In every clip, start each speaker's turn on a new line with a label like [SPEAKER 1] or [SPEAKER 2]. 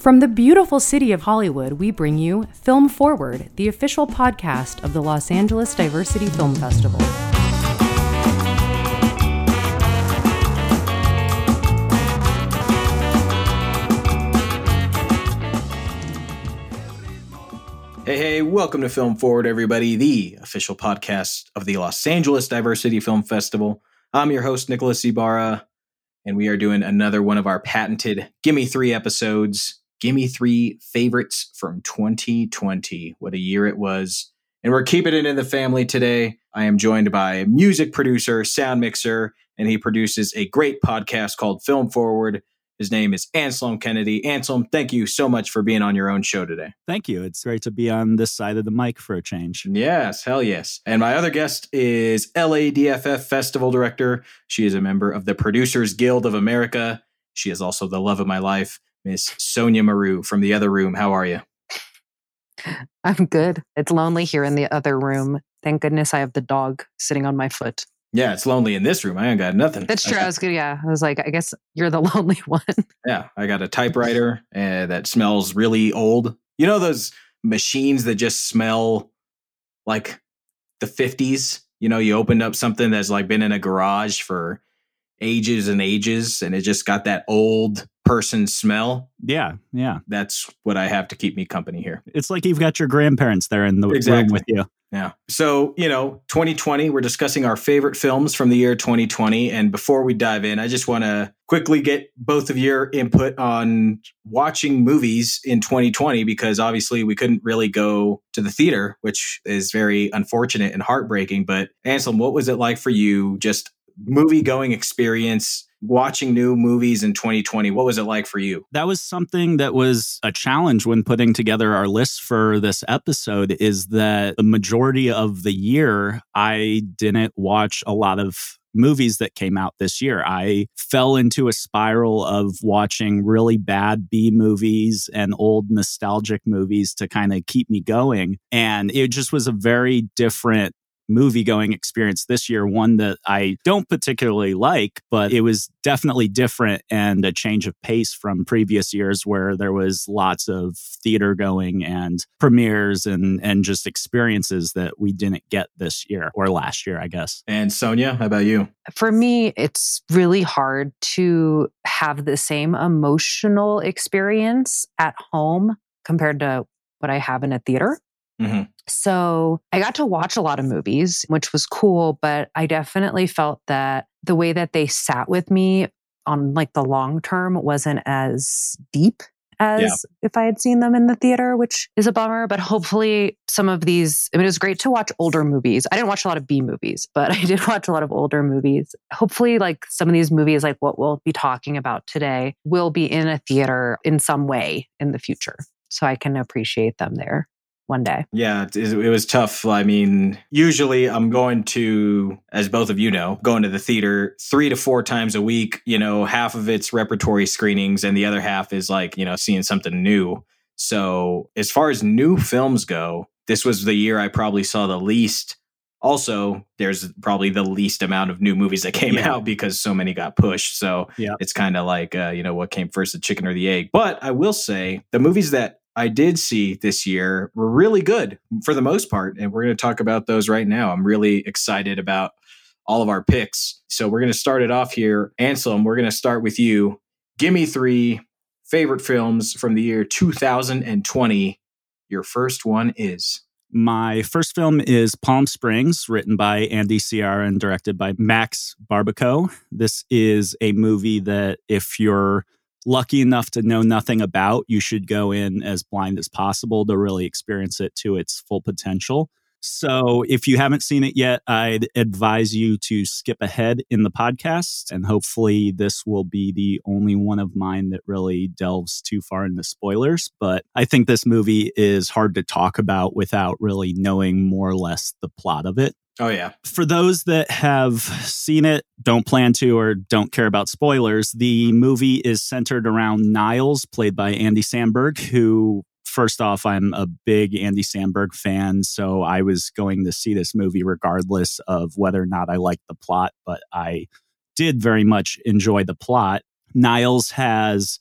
[SPEAKER 1] From the beautiful city of Hollywood, we bring you Film Forward, the official podcast of the Los Angeles Diversity Film Festival.
[SPEAKER 2] Hey, hey, welcome to Film Forward, everybody, the official podcast of the Los Angeles Diversity Film Festival. I'm your host, Nicholas Ibarra, and we are doing another one of our patented Gimme Three episodes Give me three favorites from 2020. What a year it was. And we're keeping it in the family today. I am joined by music producer, sound mixer, and he produces a great podcast called Film Forward. His name is Anselm Kennedy. Anselm, thank you so much for being on your own show today.
[SPEAKER 3] Thank you. It's great to be on this side of the mic for a change.
[SPEAKER 2] Yes, hell yes. And my other guest is LADFF Festival Director. She is a member of the Producers Guild of America. She is also the love of my life. Miss Sonia Maru from the other room. How are you?
[SPEAKER 4] I'm good. It's lonely here in the other room. Thank goodness I have the dog sitting on my foot.
[SPEAKER 2] Yeah, it's lonely in this room. I ain't got nothing.
[SPEAKER 4] That's true. I, got, I was good. Yeah, I was like, I guess you're the lonely one.
[SPEAKER 2] Yeah, I got a typewriter uh, that smells really old. You know those machines that just smell like the 50s. You know, you opened up something that's like been in a garage for ages and ages, and it just got that old person smell.
[SPEAKER 3] Yeah, yeah.
[SPEAKER 2] That's what I have to keep me company here.
[SPEAKER 3] It's like you've got your grandparents there in the exactly. room with you.
[SPEAKER 2] Yeah. So, you know, 2020, we're discussing our favorite films from the year 2020. And before we dive in, I just want to quickly get both of your input on watching movies in 2020, because obviously we couldn't really go to the theater, which is very unfortunate and heartbreaking. But Anselm, what was it like for you just movie going experience watching new movies in 2020 what was it like for you
[SPEAKER 3] that was something that was a challenge when putting together our list for this episode is that the majority of the year i didn't watch a lot of movies that came out this year. I fell into a spiral of watching really bad B movies and old nostalgic movies to kind of keep me going. And it just was a very different movie going experience this year, one that I don't particularly like, but it was definitely different and a change of pace from previous years where there was lots of theater going and premieres and, and just experiences that we didn't get this year or last year, I guess.
[SPEAKER 2] And Sonia, how about you?
[SPEAKER 4] For me, it's really hard to have the same emotional experience at home compared to what I have in a theater. Mm-hmm. So I got to watch a lot of movies, which was cool, but I definitely felt that the way that they sat with me on like the long term wasn't as deep as yeah. if I had seen them in the theater, which is a bummer. But hopefully, some of these, I mean, it was great to watch older movies. I didn't watch a lot of B movies, but I did watch a lot of older movies. Hopefully, like some of these movies, like what we'll be talking about today, will be in a theater in some way in the future. So I can appreciate them there one day.
[SPEAKER 2] Yeah, it, it, was tough. I mean, usually I'm going to, as both of you know, going to the theater three to four times a week. You know, half of it's repertory screenings, and the other half is like, you know, seeing something new. So, as far as new films go, this was the year I probably saw the least. Also, there's probably the least amount of new movies that came yeah. out because so many got pushed. So yeah. it's kind of like, uh, you know, what came first, the chicken or the egg? But I will say the movies that I did see this year were really good for the most part. And we're going to talk about those right now. I'm really excited about all of our picks. So we're going to start it off here. Anselm, we're going to start with you. Give me three favorite films from the year 2020. Your first one is.
[SPEAKER 3] My first film is Palm Springs, written by Andy Siara and directed by Max Barbakow. This is a movie that, if you're lucky enough to know nothing about, you should go in as blind as possible to really experience it to its full potential. So, if you haven't seen it yet, I'd advise you to skip ahead in the podcast. And hopefully, this will be the only one of mine that really delves too far into spoilers. But I think this movie is hard to talk about without really knowing more or less the plot of it.
[SPEAKER 2] Oh, yeah.
[SPEAKER 3] For those that have seen it, don't plan to, or don't care about spoilers, the movie is centered around Niles, played by Andy Samberg, who, first off, I'm a big Andy Samberg fan. So I was going to see this movie regardless of whether or not I liked the plot, but I did very much enjoy the plot. Niles has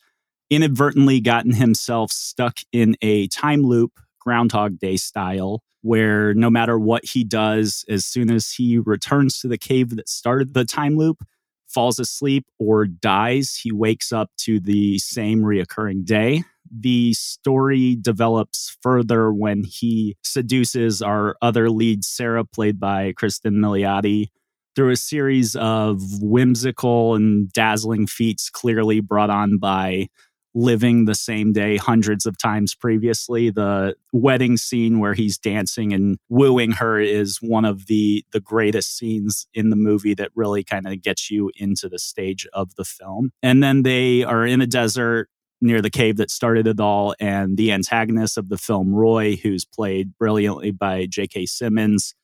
[SPEAKER 3] inadvertently gotten himself stuck in a time loop, Groundhog Day style, where no matter what he does, as soon as he returns to the cave that started the time loop, falls asleep or dies, he wakes up to the same reoccurring day. The story develops further when he seduces our other lead, Sarah, played by Cristin Milioti, through a series of whimsical and dazzling feats clearly brought on by living the same day hundreds of times previously. The wedding scene where he's dancing and wooing her is one of the the greatest scenes in the movie that really kind of gets you into the stage of the film. And then they are in a desert near the cave that started it all and the antagonist of the film Roy who's played brilliantly by J.K. Simmons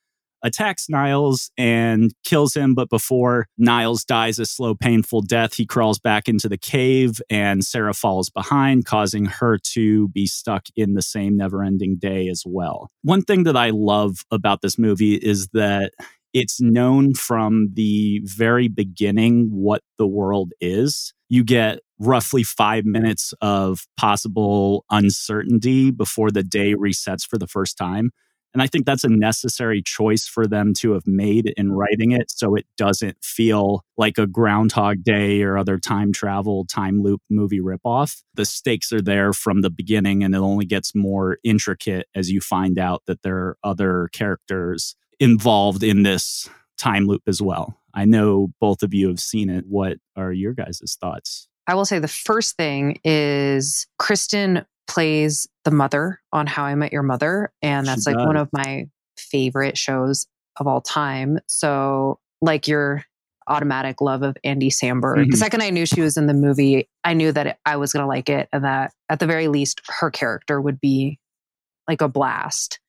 [SPEAKER 3] attacks Niles and kills him. But before Niles dies a slow, painful death, he crawls back into the cave and Sarah falls behind, causing her to be stuck in the same never ending day as well. One thing that I love about this movie is that it's known from the very beginning what the world is. You get roughly five minutes of possible uncertainty before the day resets for the first time. And I think that's a necessary choice for them to have made in writing it so it doesn't feel like a Groundhog Day or other time travel, time loop movie ripoff. The stakes are there from the beginning, and it only gets more intricate as you find out that there are other characters involved in this time loop as well. I know both of you have seen it. What are your guys' thoughts?
[SPEAKER 4] I will say the first thing is Cristin plays the mother on How I Met Your Mother. And that's she like does. one of my favorite shows of all time. So, like your automatic love of Andy Samberg. Mm-hmm. The second I knew she was in the movie, I knew that I was going to like it and that at the very least, her character would be like a blast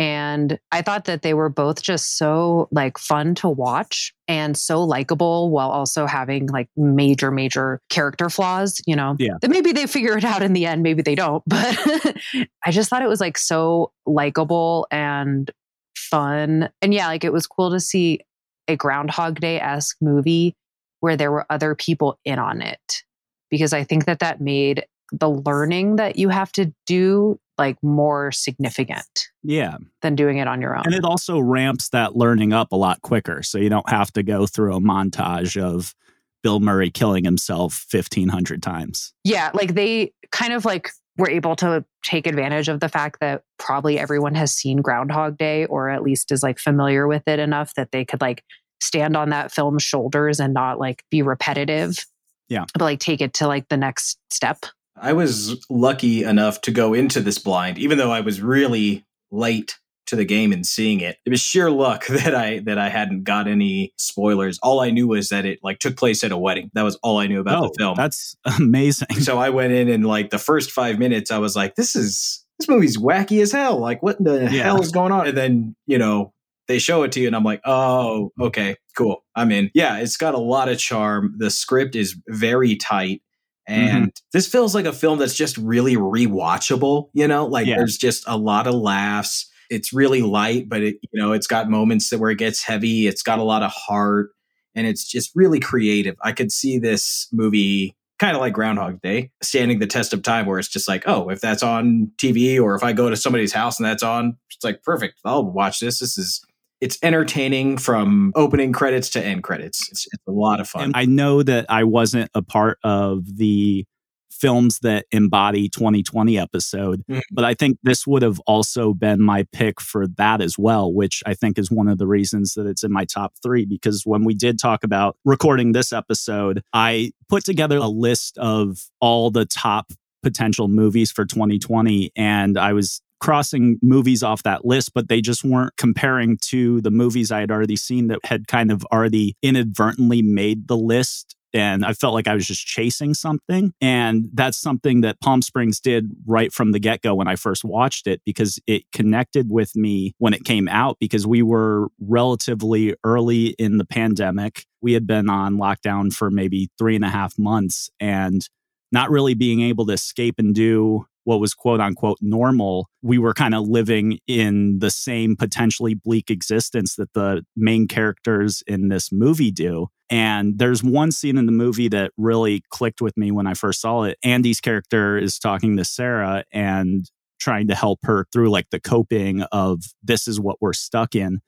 [SPEAKER 4] and i thought that they were both just so like fun to watch and so likable while also having like major major character flaws you know?
[SPEAKER 3] Yeah.
[SPEAKER 4] That maybe they figure it out in the end maybe they don't but i just thought it was like so likable and fun. And yeah like it was cool to see a groundhog day-esque movie where there were other people in on it because i think that that made the learning that you have to do like more significant.
[SPEAKER 3] Yeah.
[SPEAKER 4] Than doing it on your own.
[SPEAKER 3] And it also ramps that learning up a lot quicker. So you don't have to go through a montage of Bill Murray killing himself 1500 times.
[SPEAKER 4] Yeah. Like they kind of like were able to take advantage of the fact that probably everyone has seen Groundhog Day or at least is like familiar with it enough that they could like stand on that film's shoulders and not like be repetitive.
[SPEAKER 3] Yeah.
[SPEAKER 4] But like take it to like the next step.
[SPEAKER 2] I was lucky enough to go into this blind, even though I was really late to the game and seeing it. It was sheer luck that I that I hadn't got any spoilers. All I knew was that it like took place at a wedding. That was all I knew about oh, the film.
[SPEAKER 3] That's amazing.
[SPEAKER 2] So I went in and like the first five minutes, I was like, "This is this movie's wacky as hell. Like, what the yeah. hell is going on?" And then you know they show it to you, and I'm like, "Oh, okay, cool, I'm in." Yeah, it's got a lot of charm. The script is very tight. Mm-hmm. And mm-hmm. this feels like a film that's just really rewatchable, you know, like yeah. there's just a lot of laughs. It's really light, but it, you know, it's got moments that where it gets heavy. It's got a lot of heart and it's just really creative. I could see this movie kind of like Groundhog Day, standing the test of time where it's just like, oh, if that's on TV or if I go to somebody's house and that's on, it's like perfect. I'll watch this. This is it's entertaining from opening credits to end credits. It's, it's a lot of fun.
[SPEAKER 3] And I know that I wasn't a part of the films that embody 2020 episode mm. but i think this would have also been my pick for that as well which i think is one of the reasons that it's in my top three because when we did talk about recording this episode i put together a list of all the top potential movies for 2020 and i was crossing movies off that list, but they just weren't comparing to the movies I had already seen that had kind of already inadvertently made the list. And I felt like I was just chasing something. And that's something that Palm Springs did right from the get go when I first watched it because it connected with me when it came out because we were relatively early in the pandemic. We had been on lockdown for maybe three and a half months and not really being able to escape and do what was quote unquote normal, we were kind of living in the same potentially bleak existence that the main characters in this movie do. And there's one scene in the movie that really clicked with me when I first saw it. Andy's character is talking to Sarah and trying to help her through like the coping of this is what we're stuck in.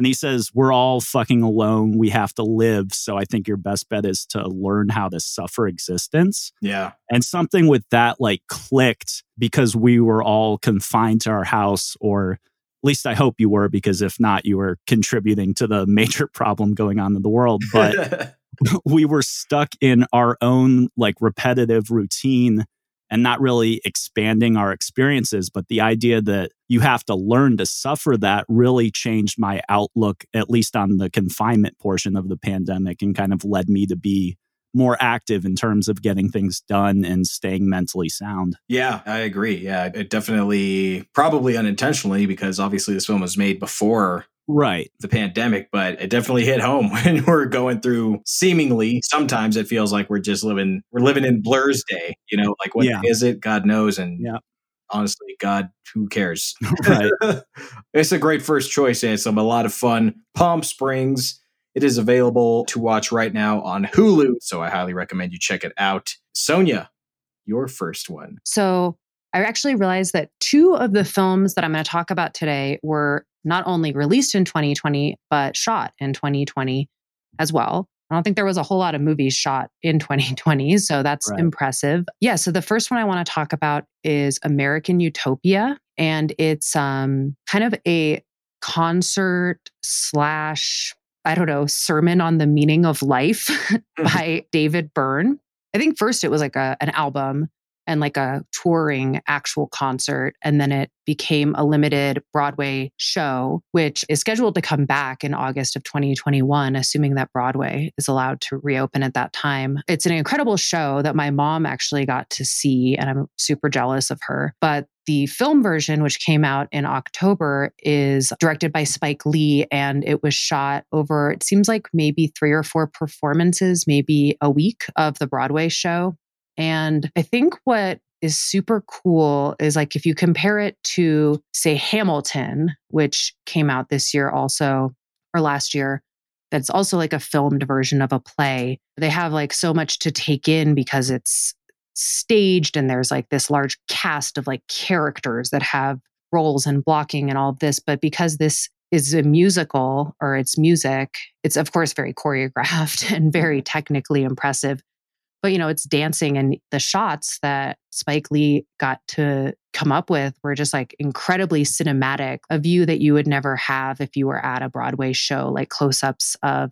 [SPEAKER 3] And he says, We're all fucking alone. We have to live. So I think your best bet is to learn how to suffer existence.
[SPEAKER 2] Yeah.
[SPEAKER 3] And something with that like clicked because we were all confined to our house, or at least I hope you were, because if not, you were contributing to the major problem going on in the world. But we were stuck in our own like repetitive routine and not really expanding our experiences. But the idea that you have to learn to suffer that really changed my outlook, at least on the confinement portion of the pandemic, and kind of led me to be more active in terms of getting things done and staying mentally sound.
[SPEAKER 2] Yeah, I agree. Yeah, it definitely, probably unintentionally, because obviously this film was made before
[SPEAKER 3] right.
[SPEAKER 2] the pandemic but it definitely hit home when we're going through seemingly sometimes it feels like we're just living we're living in blur's day you know like what yeah. is it? God knows and
[SPEAKER 3] yeah.
[SPEAKER 2] honestly god who cares? Right. It's a great first choice Anselm a lot of fun. Palm springs it is available to watch right now on hulu so i highly recommend you check it out. Sonia your first one.
[SPEAKER 4] So I actually realized that two of the films that I'm going to talk about today were not only released in 2020, but shot in 2020 as well. I don't think there was a whole lot of movies shot in 2020, so that's right. impressive. Yeah, so the first one I want to talk about is American Utopia, and it's um, kind of a concert slash I don't know sermon on the meaning of life by David Byrne. I think first it was like a, an album and like a touring actual concert. And then it became a limited Broadway show, which is scheduled to come back in August of 2021, assuming that Broadway is allowed to reopen at that time. It's an incredible show that my mom actually got to see, and I'm super jealous of her. But the film version, which came out in October, is directed by Spike Lee and it was shot over, it seems like maybe three or four performances, maybe a week of the Broadway show. And I think what is super cool is like if you compare it to, say, Hamilton, which came out this year also, or last year, that's also like a filmed version of a play. They have like so much to take in because it's staged and there's like this large cast of like characters that have roles and blocking and all of this. But because this is a musical or it's music, it's of course very choreographed and very mm-hmm. technically impressive but you know it's dancing and the shots that spike lee got to come up with were just like incredibly cinematic a view that you would never have if you were at a broadway show like close-ups of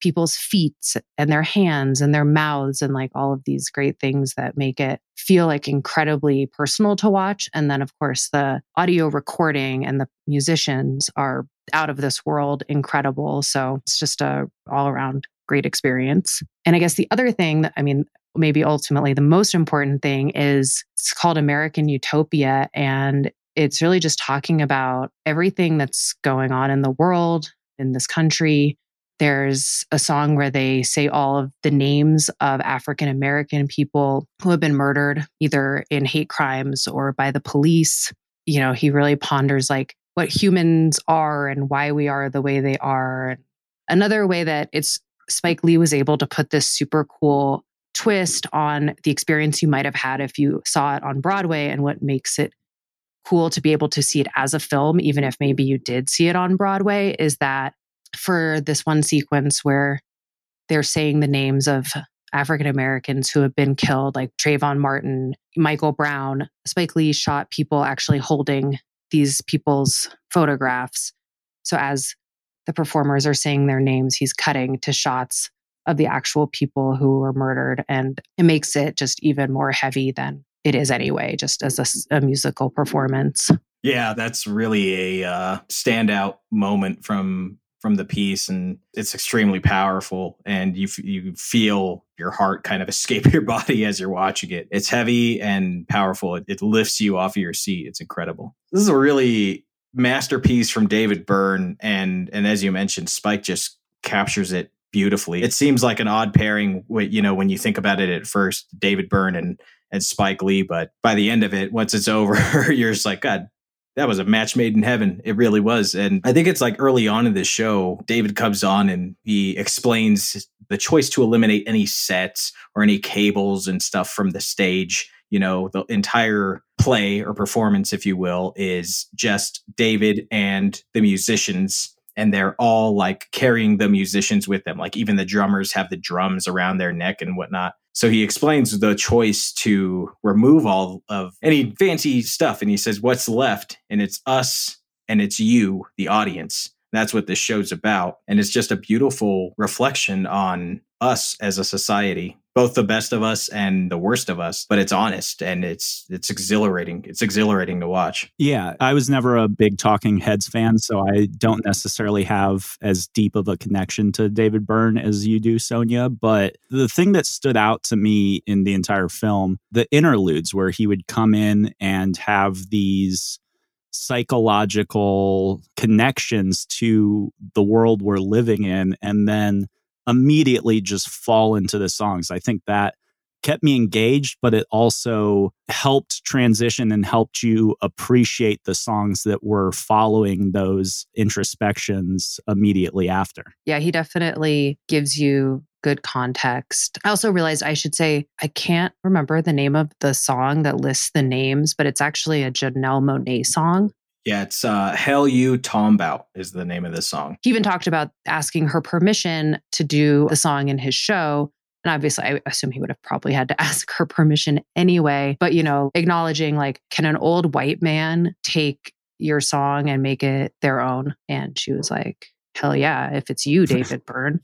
[SPEAKER 4] people's feet and their hands and their mouths and like all of these great things that make it feel like incredibly personal to watch. And then of course the audio recording and the musicians are out of this world incredible. So it's just a all around great experience. And I guess the other thing that, I mean, maybe ultimately the most important thing is it's called American Utopia. And it's really just talking about everything that's going on in the world, in this country. There's a song where they say all of the names of African American people who have been murdered, either in hate crimes or by the police. You know, he really ponders like what humans are and why we are the way they are. Another way that it's Spike Lee was able to put this super cool twist on the experience you might have had if you saw it on Broadway and what makes it cool to be able to see it as a film, even if maybe you did see it on Broadway, is that for this one sequence where they're saying the names of African Americans who have been killed, like Trayvon Martin, Michael Brown, Spike Lee shot people actually holding these people's photographs. So as the performers are saying their names, he's cutting to shots of the actual people who were murdered. And it makes it just even more heavy than it is anyway, just as a, a musical performance.
[SPEAKER 2] Yeah, that's really a uh, standout moment from from the piece, and it's extremely powerful. And you you feel your heart kind of escape your body as you're watching it. It's heavy and powerful. It, it lifts you off of your seat. It's incredible. This is a really masterpiece from David Byrne, and and as you mentioned, Spike just captures it beautifully. It seems like an odd pairing, you know, when you think about it at first, David Byrne and and Spike Lee. But by the end of it, once it's over, you're just like, God, that was a match made in heaven. It really was. And I think it's like early on in the show, David comes on and he explains the choice to eliminate any sets or any cables and stuff from the stage. You know, the entire play or performance, if you will, is just David and the musicians. And they're all like carrying the musicians with them. Like even the drummers have the drums around their neck and whatnot. So he explains the choice to remove all of any fancy stuff. And he says, What's left? And it's us and it's you, the audience. That's what this show's about. And it's just a beautiful reflection on us as a society both the best of us and the worst of us but it's honest and it's it's exhilarating it's exhilarating to watch.
[SPEAKER 3] Yeah i was never a big talking heads fan so i don't necessarily have as deep of a connection to david byrne as you do sonia but the thing that stood out to me in the entire film the interludes where he would come in and have these psychological connections to the world we're living in and then immediately just fall into the songs. I think that kept me engaged, but it also helped transition and helped you appreciate the songs that were following those introspections immediately after.
[SPEAKER 4] Yeah, he definitely gives you good context. I also realized I should say I can't remember the name of the song that lists the names, but it's actually a Janelle Monáe song.
[SPEAKER 2] Yeah, it's uh, Hell You Talmbout is the name of the song.
[SPEAKER 4] He even talked about asking her permission to do the song in his show. And obviously, I assume he would have probably had to ask her permission anyway. But, you know, acknowledging like, can an old white man take your song and make it their own? And she was like, hell yeah, if it's you, David Byrne.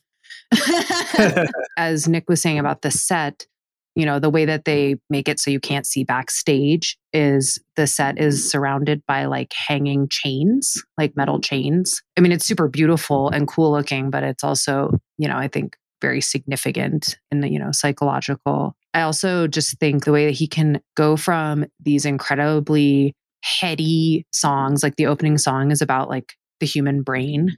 [SPEAKER 4] As Nick was saying about the set, you know the way that mm-hmm. they make it so you can't see backstage is the set is mm-hmm. surrounded by like hanging chains like metal mm-hmm. chains. I mean it's super beautiful and cool looking but it's also you know i think very significant in the you know psychological. I also just think the way that he can go from these incredibly heady songs like the opening song is about like the human brain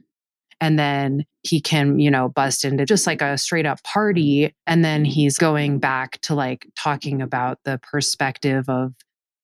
[SPEAKER 4] and then he can you know bust into just like a straight up party and then he's going back to like talking about the perspective of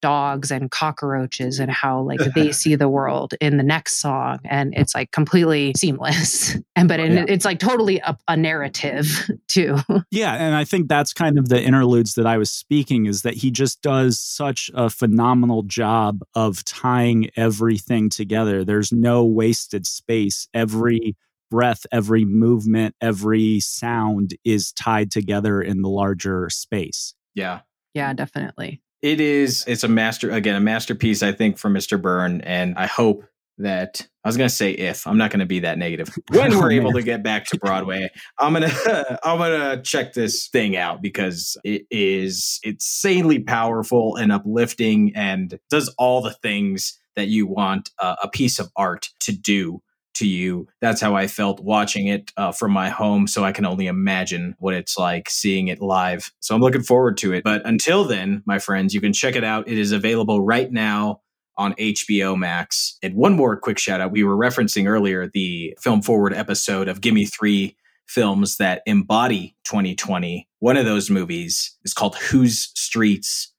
[SPEAKER 4] dogs and cockroaches and how like they see the world in the next song and it's like completely seamless. And but in, yeah. it's like totally a, a, narrative too.
[SPEAKER 3] Yeah and i think that's kind of the interludes that i was speaking is that he just does such a phenomenal job of tying everything together. There's no wasted space. Every breath every movement every sound is tied together in the larger space.
[SPEAKER 2] Yeah.
[SPEAKER 4] Yeah definitely
[SPEAKER 2] it is it's a master again a masterpiece i think for mr byrne and i hope that i was going to say if i'm not going to be that negative. When we're able to get back to broadway i'm going to i'm going to check this thing out because it is insanely powerful and uplifting and does all the things that you want uh, a piece of art to do to you. That's how I felt watching it uh, from my home. So I can only imagine what it's like seeing it live. So I'm looking forward to it. But until then, my friends, you can check it out. It is available right now on HBO Max. And one more quick shout out. We were referencing earlier the Film Forward episode of Gimme Three films that embody 2020. One of those movies is called Whose Streets,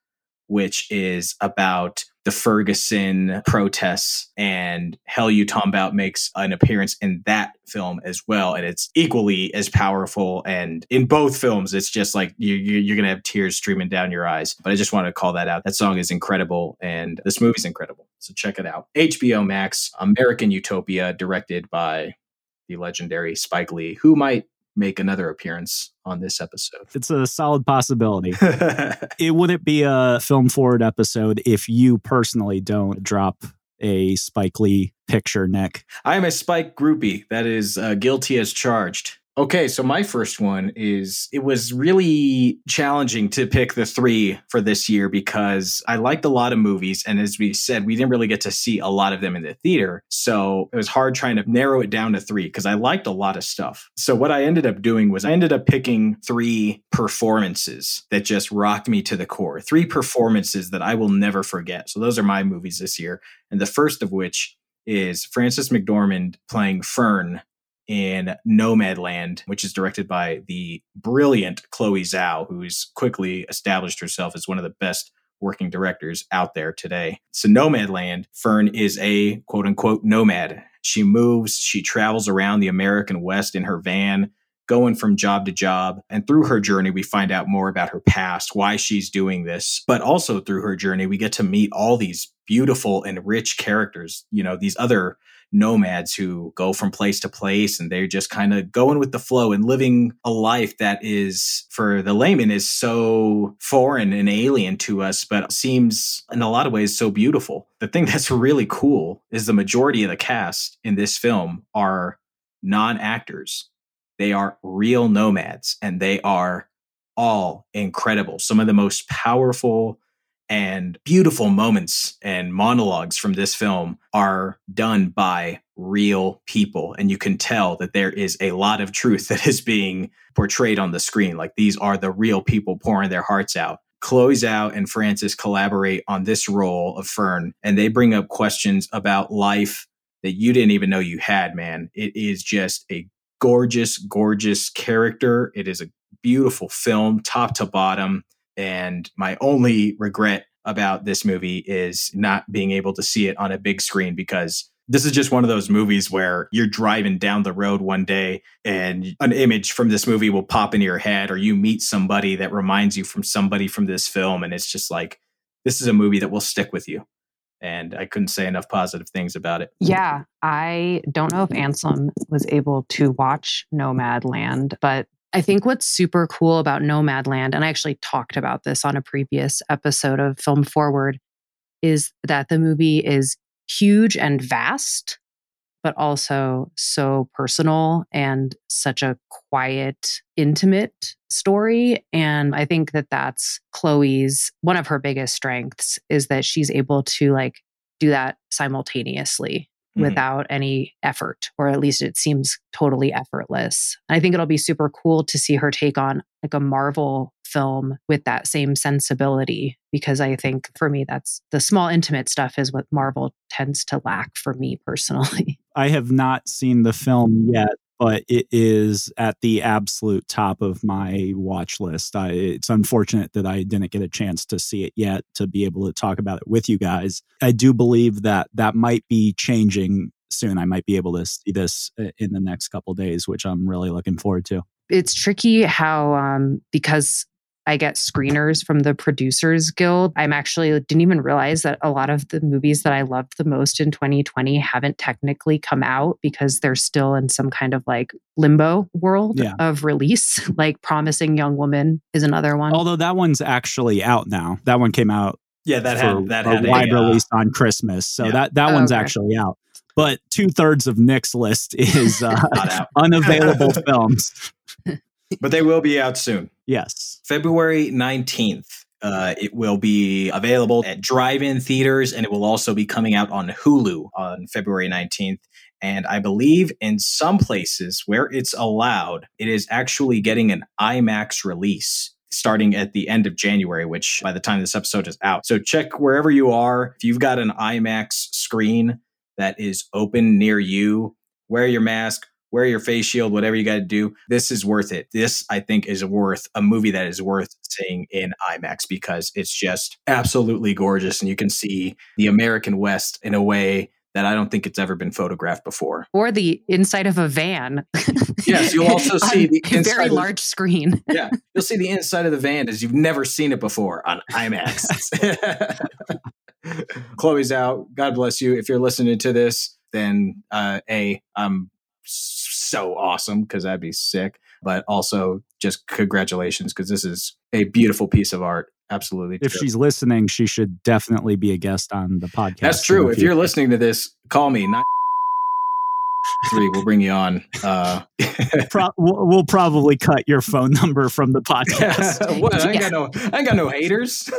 [SPEAKER 2] which is about the Ferguson protests and Hell You Tom Talmbout makes an appearance in that film as well. And it's equally as powerful. And in both films, it's just like you, you, are going to have tears streaming down your eyes. But I just want to call that out. That song is incredible. And this movie's incredible. So check it out. HBO Max, American Utopia, directed by the legendary Spike Lee, who might make another appearance on this episode.
[SPEAKER 3] It's a solid possibility. it wouldn't be a film forward episode if you personally don't drop a Spike Lee picture, Nick.
[SPEAKER 2] I am a Spike groupie. That is uh, guilty as charged. Okay, so my first one is it was really challenging to pick the three for this year because I liked a lot of movies. And as we said, we didn't really get to see a lot of them in the theater. So it was hard trying to narrow it down to three because I liked a lot of stuff. So what I ended up doing was I ended up picking three performances that just rocked me to the core, three performances that I will never forget. So those are my movies this year. And the first of which is Frances McDormand playing Fern in Nomadland, which is directed by the brilliant Chloe Zhao, who's quickly established herself as one of the best working directors out there today. So, Nomadland, Fern is a quote unquote nomad. She moves, she travels around the American West in her van, going from job to job. And through her journey, we find out more about her past, why she's doing this. But also through her journey, we get to meet all these beautiful and rich characters, you know, these other nomads who go from place to place and they're just kind of going with the flow and living a life that is for the layman is so foreign and alien to us but seems in a lot of ways so beautiful. The thing that's really cool is the majority of the cast in this film are non-actors. They are real nomads and they are all incredible. Some of the most powerful and beautiful moments and monologues from this film are done by real people. And you can tell that there is a lot of truth that is being portrayed on the screen. Like these are the real people pouring their hearts out. Chloe Zhao and Frances collaborate on this role of Fern, and they bring up questions about life that you didn't even know you had, man. It is just a gorgeous, gorgeous character. It is a beautiful film, top to bottom. And my only regret about this movie is not being able to see it on a big screen because this is just one of those movies where you're driving down the road one day and an image from this movie will pop into your head or you meet somebody that reminds you from somebody from this film and it's just like this is a movie that will stick with you and I couldn't say enough positive things about it.
[SPEAKER 4] Yeah, I don't know if Anselm was able to watch Nomadland, but I think what's super cool about Nomadland, and I actually talked about this on a previous episode of Film Forward, is that the movie is huge and vast, but also so personal and such a quiet, intimate story. And I think that that's Chloe's one of her biggest strengths is that she's able to like do that simultaneously mm-hmm. without any effort, or at least it seems totally effortless. I think it'll be super cool to see her take on like a Marvel film with that same sensibility because I think for me that's the small intimate stuff is what Marvel tends to lack for me personally.
[SPEAKER 3] I have not seen the film yet, but it is at the absolute top of my watch list. I, it's unfortunate that I didn't get a chance to see it yet to be able to talk about it with you guys. I do believe that that might be changing soon. I might be able to see this uh, in the next couple days, which I'm really looking forward to.
[SPEAKER 4] It's tricky how um, because I get screeners from the Producers Guild. I'm actually didn't even realize that a lot of the movies that I loved the most in 2020 haven't technically come out because they're still in some kind of like limbo world yeah. of release. Like Promising Young Woman is another one.
[SPEAKER 3] Although that one's actually out now. That one came out
[SPEAKER 2] yeah, that had that had
[SPEAKER 3] a wide a, uh, release on Christmas. So yeah. that that oh, one's okay. actually out. But two thirds of Nick's list is uh, unavailable films
[SPEAKER 2] but they will be out soon.
[SPEAKER 3] Yes.
[SPEAKER 2] February 19th. Uh, it will be available at drive in theaters and it will also be coming out on Hulu on February 19th. And I believe in some places where it's allowed, it is actually getting an IMAX release starting at the end of January, which by the time this episode is out. So check wherever you are. If you've got an IMAX screen that is open near you, wear your mask, wear your face shield, whatever you got to do. This is worth it. This, I think, is worth a movie that is worth seeing in IMAX because it's just absolutely gorgeous. And you can see the American West in a way that I don't think it's ever been photographed before.
[SPEAKER 4] Or the inside of a van.
[SPEAKER 2] yes, you'll also see the
[SPEAKER 4] very of, large screen.
[SPEAKER 2] yeah, you'll see the inside of the van as you've never seen it before on IMAX. Chloe Zhao. God bless you. If you're listening to this, then uh, a I'm so awesome because that'd be sick. But also, just congratulations because this is a beautiful piece of art. Absolutely.
[SPEAKER 3] If true. she's listening, she should definitely be a guest on the podcast.
[SPEAKER 2] That's true. If you're listening to this, call me. Nine- three we'll bring you on uh
[SPEAKER 3] Pro- we'll probably cut your phone number from the podcast
[SPEAKER 2] what i ain't yeah. got no i ain't got no haters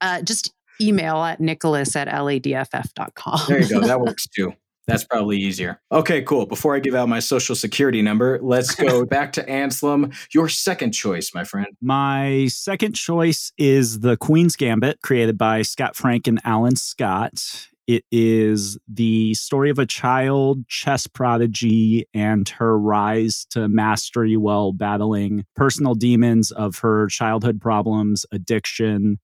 [SPEAKER 4] uh just email at nicholas at ladff.com
[SPEAKER 2] there you go that works too that's probably easier. Okay, cool. Before I give out my social security number, let's go back to Anselm. Your second choice, my friend.
[SPEAKER 3] My second choice is The Queen's Gambit, created by Scott Frank and Alan Scott. It is the story of a child chess prodigy and her rise to mastery while battling personal demons of her childhood problems, addiction,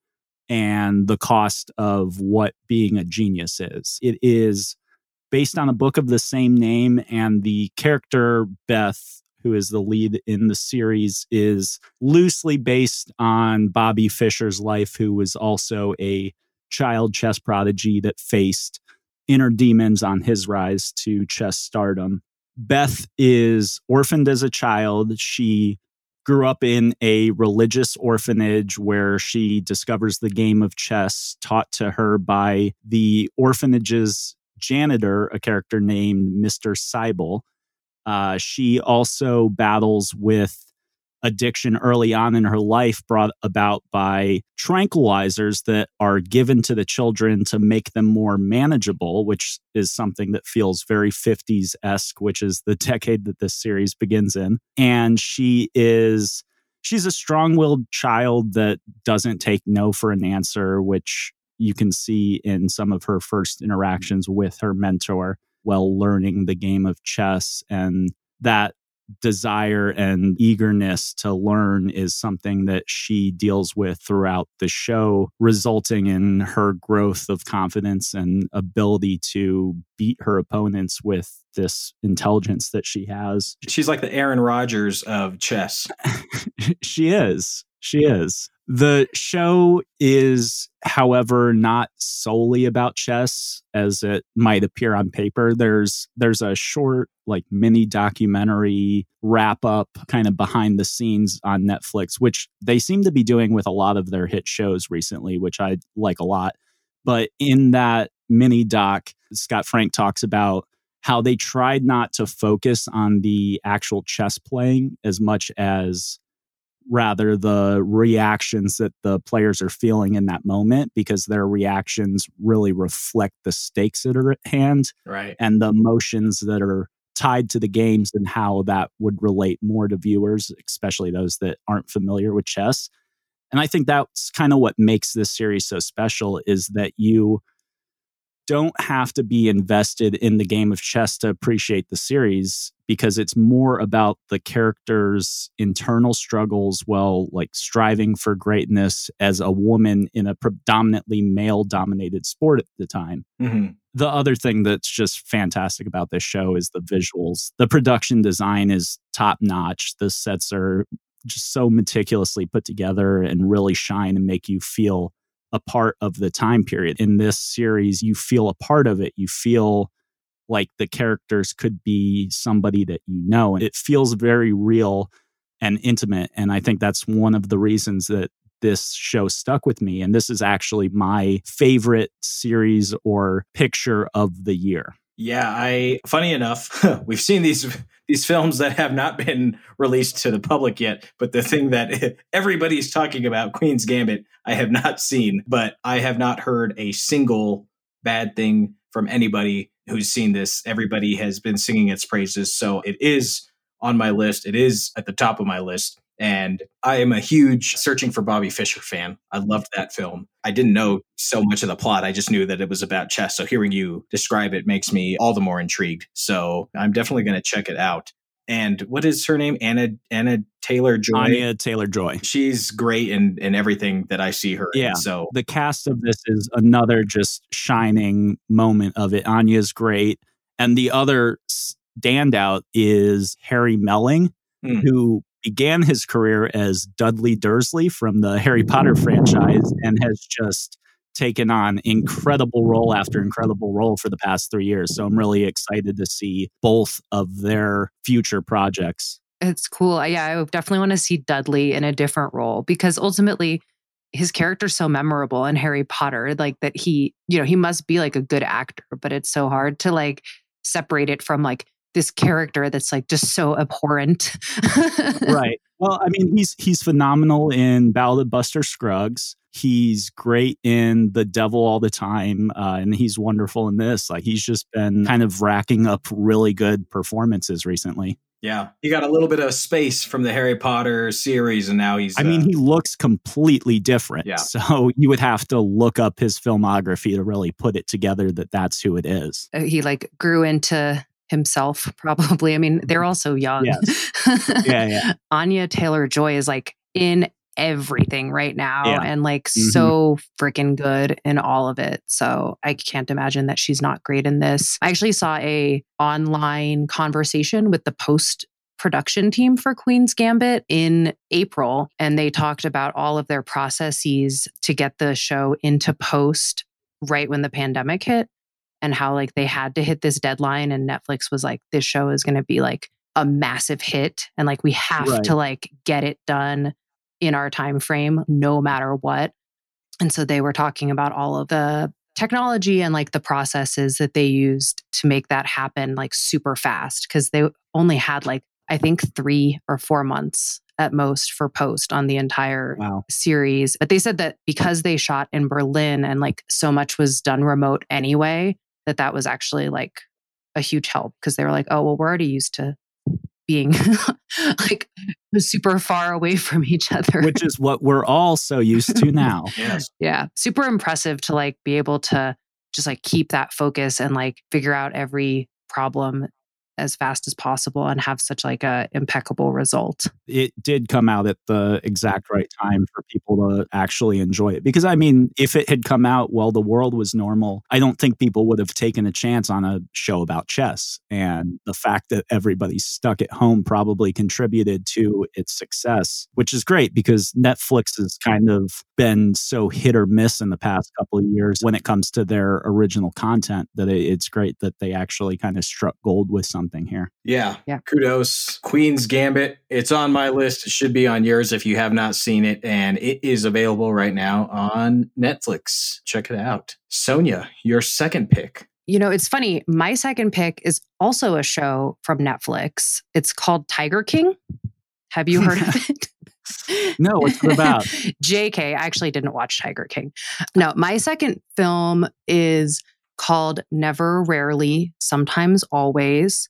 [SPEAKER 3] and the cost of what being a genius is. It is based on a book of the same name, and the character Beth, who is the lead in the series, is loosely based on Bobby Fischer's life, who was also a child chess prodigy that faced inner demons on his rise to chess stardom. Beth is orphaned as a child. She grew up in a religious orphanage where she discovers the game of chess taught to her by the orphanage's janitor, a character named Mr. Shaibel. Uh, she also battles with addiction early on in her life brought about by tranquilizers that are given to the children to make them more manageable, which is something that feels very 50s esque, which is the decade that this series begins in. And she is. She's a strong willed child that doesn't take no for an answer, which you can see in some of her first interactions with her mentor while learning the game of chess. And that desire and eagerness to learn is something that she deals with throughout the show, resulting in her growth of confidence and ability to beat her opponents with this intelligence that she has.
[SPEAKER 2] She's like the Aaron Rodgers of chess.
[SPEAKER 3] she is. She is. The show is, however, not solely about chess as it might appear on paper. There's there's a short like mini documentary wrap up kind of behind the scenes on Netflix, which they seem to be doing with a lot of their hit shows recently, which I like a lot. But in that mini doc, Scott Frank talks about how they tried not to focus on the actual chess playing as much as rather the reactions that the players are feeling in that moment because their reactions really reflect the stakes that are at hand
[SPEAKER 2] right.
[SPEAKER 3] and the emotions that are tied to the games and how that would relate more to viewers especially those that aren't familiar with chess. And i think that's kind of what makes this series so special is that you don't have to be invested in the game of chess to appreciate the series because it's more about the characters' internal struggles while like striving for greatness as a woman in a predominantly male dominated sport at the time. Mm-hmm. The other thing that's just fantastic about this show is the visuals. The production design is top notch. The sets are just so meticulously put together and really shine and make you feel a part of the time period. In this series, you feel a part of it. You feel like the characters could be somebody that you know. And it feels very real and intimate. And I think that's one of the reasons that this show stuck with me. And this is actually my favorite series or picture of the year.
[SPEAKER 2] Yeah, I funny enough, we've seen these these films that have not been released to the public yet, but the thing that everybody's talking about, Queen's Gambit, I have not seen, but I have not heard a single bad thing from anybody who's seen this. Everybody has been singing its praises, so it is on my list. It is at the top of my list. And I am a huge searching for Bobby Fischer fan. I loved that film. I didn't know so much of the plot. I just knew that it was about chess. So hearing you describe it makes me all the more intrigued. So I'm definitely going to check it out. And what is her name? Anna Anna Taylor Joy.
[SPEAKER 3] Anya Taylor Joy.
[SPEAKER 2] She's great in in everything that I see her.
[SPEAKER 3] Yeah.
[SPEAKER 2] In, so
[SPEAKER 3] the cast of this is another just shining moment of it. Anya's great, and the other standout is Harry Melling, mm. who began his career as Dudley Dursley from the Harry Potter franchise and has just taken on incredible role after incredible role for the past three years. So I'm really excited to see both of their future projects.
[SPEAKER 4] It's cool. Yeah, I definitely want to see Dudley in a different role because ultimately his character's so memorable in Harry Potter, like that he, you know, he must be like a good actor, but it's so hard to like separate it from like this character that's like just so abhorrent.
[SPEAKER 3] right. Well, I mean, he's he's phenomenal in Ballad of Buster Scruggs. He's great in The Devil All the Time, uh, and he's wonderful in this. Like he's just been kind of racking up really good performances recently.
[SPEAKER 2] Yeah, he got a little bit of space from the Harry Potter series, and now he's.
[SPEAKER 3] I uh, mean, he looks completely different.
[SPEAKER 2] Yeah.
[SPEAKER 3] So you would have to look up his filmography to really put it together that that's who it is.
[SPEAKER 4] Uh, he like grew into himself, probably. I mean, they're all so young.
[SPEAKER 3] Yes. yeah, yeah.
[SPEAKER 4] Anya Taylor Joy is like in everything right now yeah. and like mm-hmm. so freaking good in all of it. So I can't imagine that she's not great in this. I actually saw a online conversation with the post production team for Queen's Gambit in April and they talked about all of their processes to get the show into post right when the pandemic hit and how like they had to hit this deadline and Netflix was like this show is going to be like a massive hit and like we have right. to like get it done in our time frame no matter what and so they were talking about all of the technology and like the processes that they used to make that happen like super fast because they only had like i think 3 or 4 months at most for post on the entire
[SPEAKER 3] wow.
[SPEAKER 4] series but they said that because they shot in berlin and like so much was done remote anyway that that was actually like a huge help because they were like oh well we're already used to being like super far away from each other.
[SPEAKER 3] Which is what we're all so used to now.
[SPEAKER 2] yes.
[SPEAKER 4] Yeah. Super impressive to like be able to just like keep that focus and like figure out every problem as fast as possible and have such like a impeccable result.
[SPEAKER 3] It did come out at the exact right time for people to actually enjoy it. Because I mean, if it had come out while the world was normal, I don't think people would have taken a chance on a show about chess. And the fact that everybody's stuck at home probably contributed to its success, which is great because Netflix is kind of been so hit or miss in the past couple of years when it comes to their original content that it's great that they actually kind of struck gold with something something here.
[SPEAKER 2] Yeah. Yeah. Kudos. Queen's Gambit. It's on my list. It should be on yours if you have not seen it. And it is available right now on Netflix. Check it out. Sonia, your second pick.
[SPEAKER 4] You know, it's funny. My second pick is also a show from Netflix. It's called Tiger King. Have you heard of it?
[SPEAKER 3] no, what's it about?
[SPEAKER 4] JK, I actually didn't watch Tiger King. No, my second film is called Never Rarely, Sometimes Always.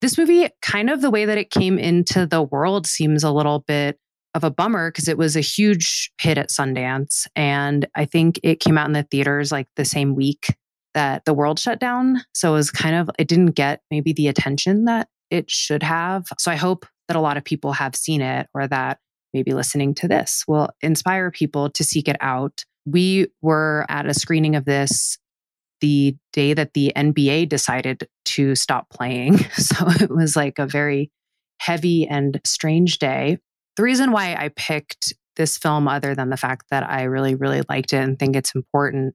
[SPEAKER 4] This movie, kind of the way that it came into the world, seems a little bit of a bummer because it was a huge hit at Sundance. And I think it came out in the theaters like the same week that the world shut down. So it was kind of, it didn't get maybe the attention that it should have. So I hope that a lot of people have seen it or that maybe listening to this will inspire people to seek it out. We were at a screening of this the day that the NBA decided to stop playing. So it was like a very heavy and strange day. The reason why I picked this film, other than the fact that I really, really liked it and think it's important,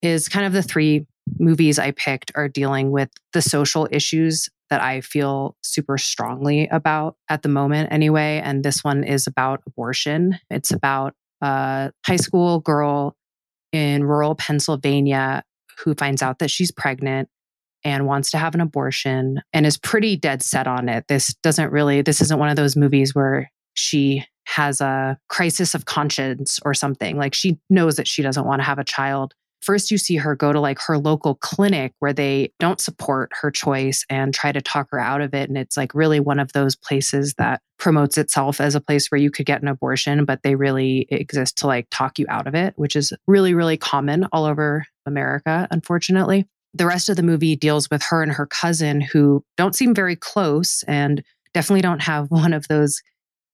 [SPEAKER 4] is kind of the three movies I picked are dealing with the social issues that I feel super strongly about at the moment, anyway. And this one is about abortion. It's about a high school girl in rural Pennsylvania who finds out that she's pregnant and wants to have an abortion and is pretty dead set on it. This doesn't really, this isn't one of those movies where she has a crisis of conscience or something. Like she knows that she doesn't want to have a child. First, you see her go to like her local clinic where they don't support her choice and try to talk her out of it. And it's like really one of those places that promotes itself as a place where you could get an abortion, but they really exist to like talk you out of it, which is really, really common all over America, unfortunately. The rest of the movie deals with her and her cousin who don't seem very close and definitely don't have one of those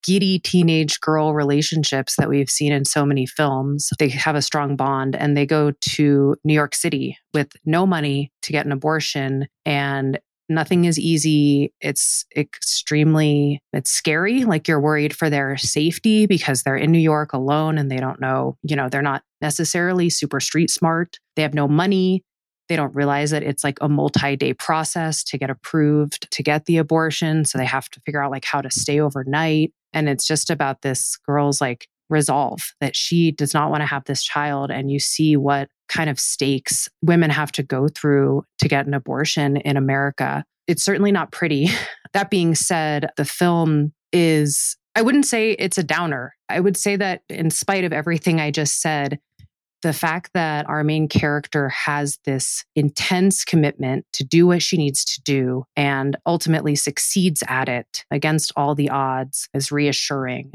[SPEAKER 4] giddy teenage girl relationships that we've seen in so many films. They have a strong bond and they go to New York City with no money to get an abortion and nothing is easy. It's extremely it's scary like you're worried for their safety because they're in New York alone and they don't know, you know, they're not necessarily super street smart. They have no money. They don't realize that it's like a multi day process to get approved to get the abortion. So they have to figure out like how to stay overnight. And it's just about this girl's like resolve that she does not want to have this child. And you see what kind of stakes women have to go through to get an abortion in America. It's certainly not pretty. that being said, the film is, I wouldn't say it's a downer. I would say that in spite of everything I just said, the fact that our main character has this intense commitment to do what she needs to do and ultimately succeeds at it against all the odds is reassuring.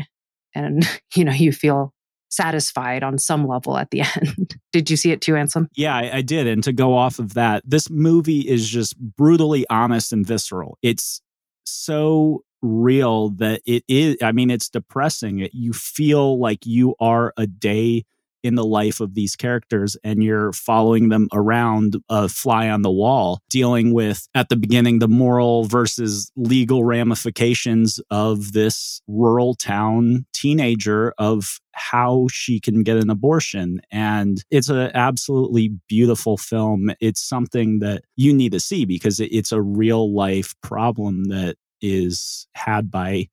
[SPEAKER 4] And, you know, you feel satisfied on some level at the end. did you see it too, Anselm?
[SPEAKER 3] Yeah, I, I did. And to go off of that, this movie is just brutally honest and visceral. It's so real that it is, I mean, it's depressing. You feel like you are a day in the life of these characters and you're following them around a fly on the wall, dealing with at the beginning the moral versus legal ramifications of this rural town teenager of how she can get an abortion. And it's an absolutely beautiful film. It's something that you need to see because it's a real life problem that is had by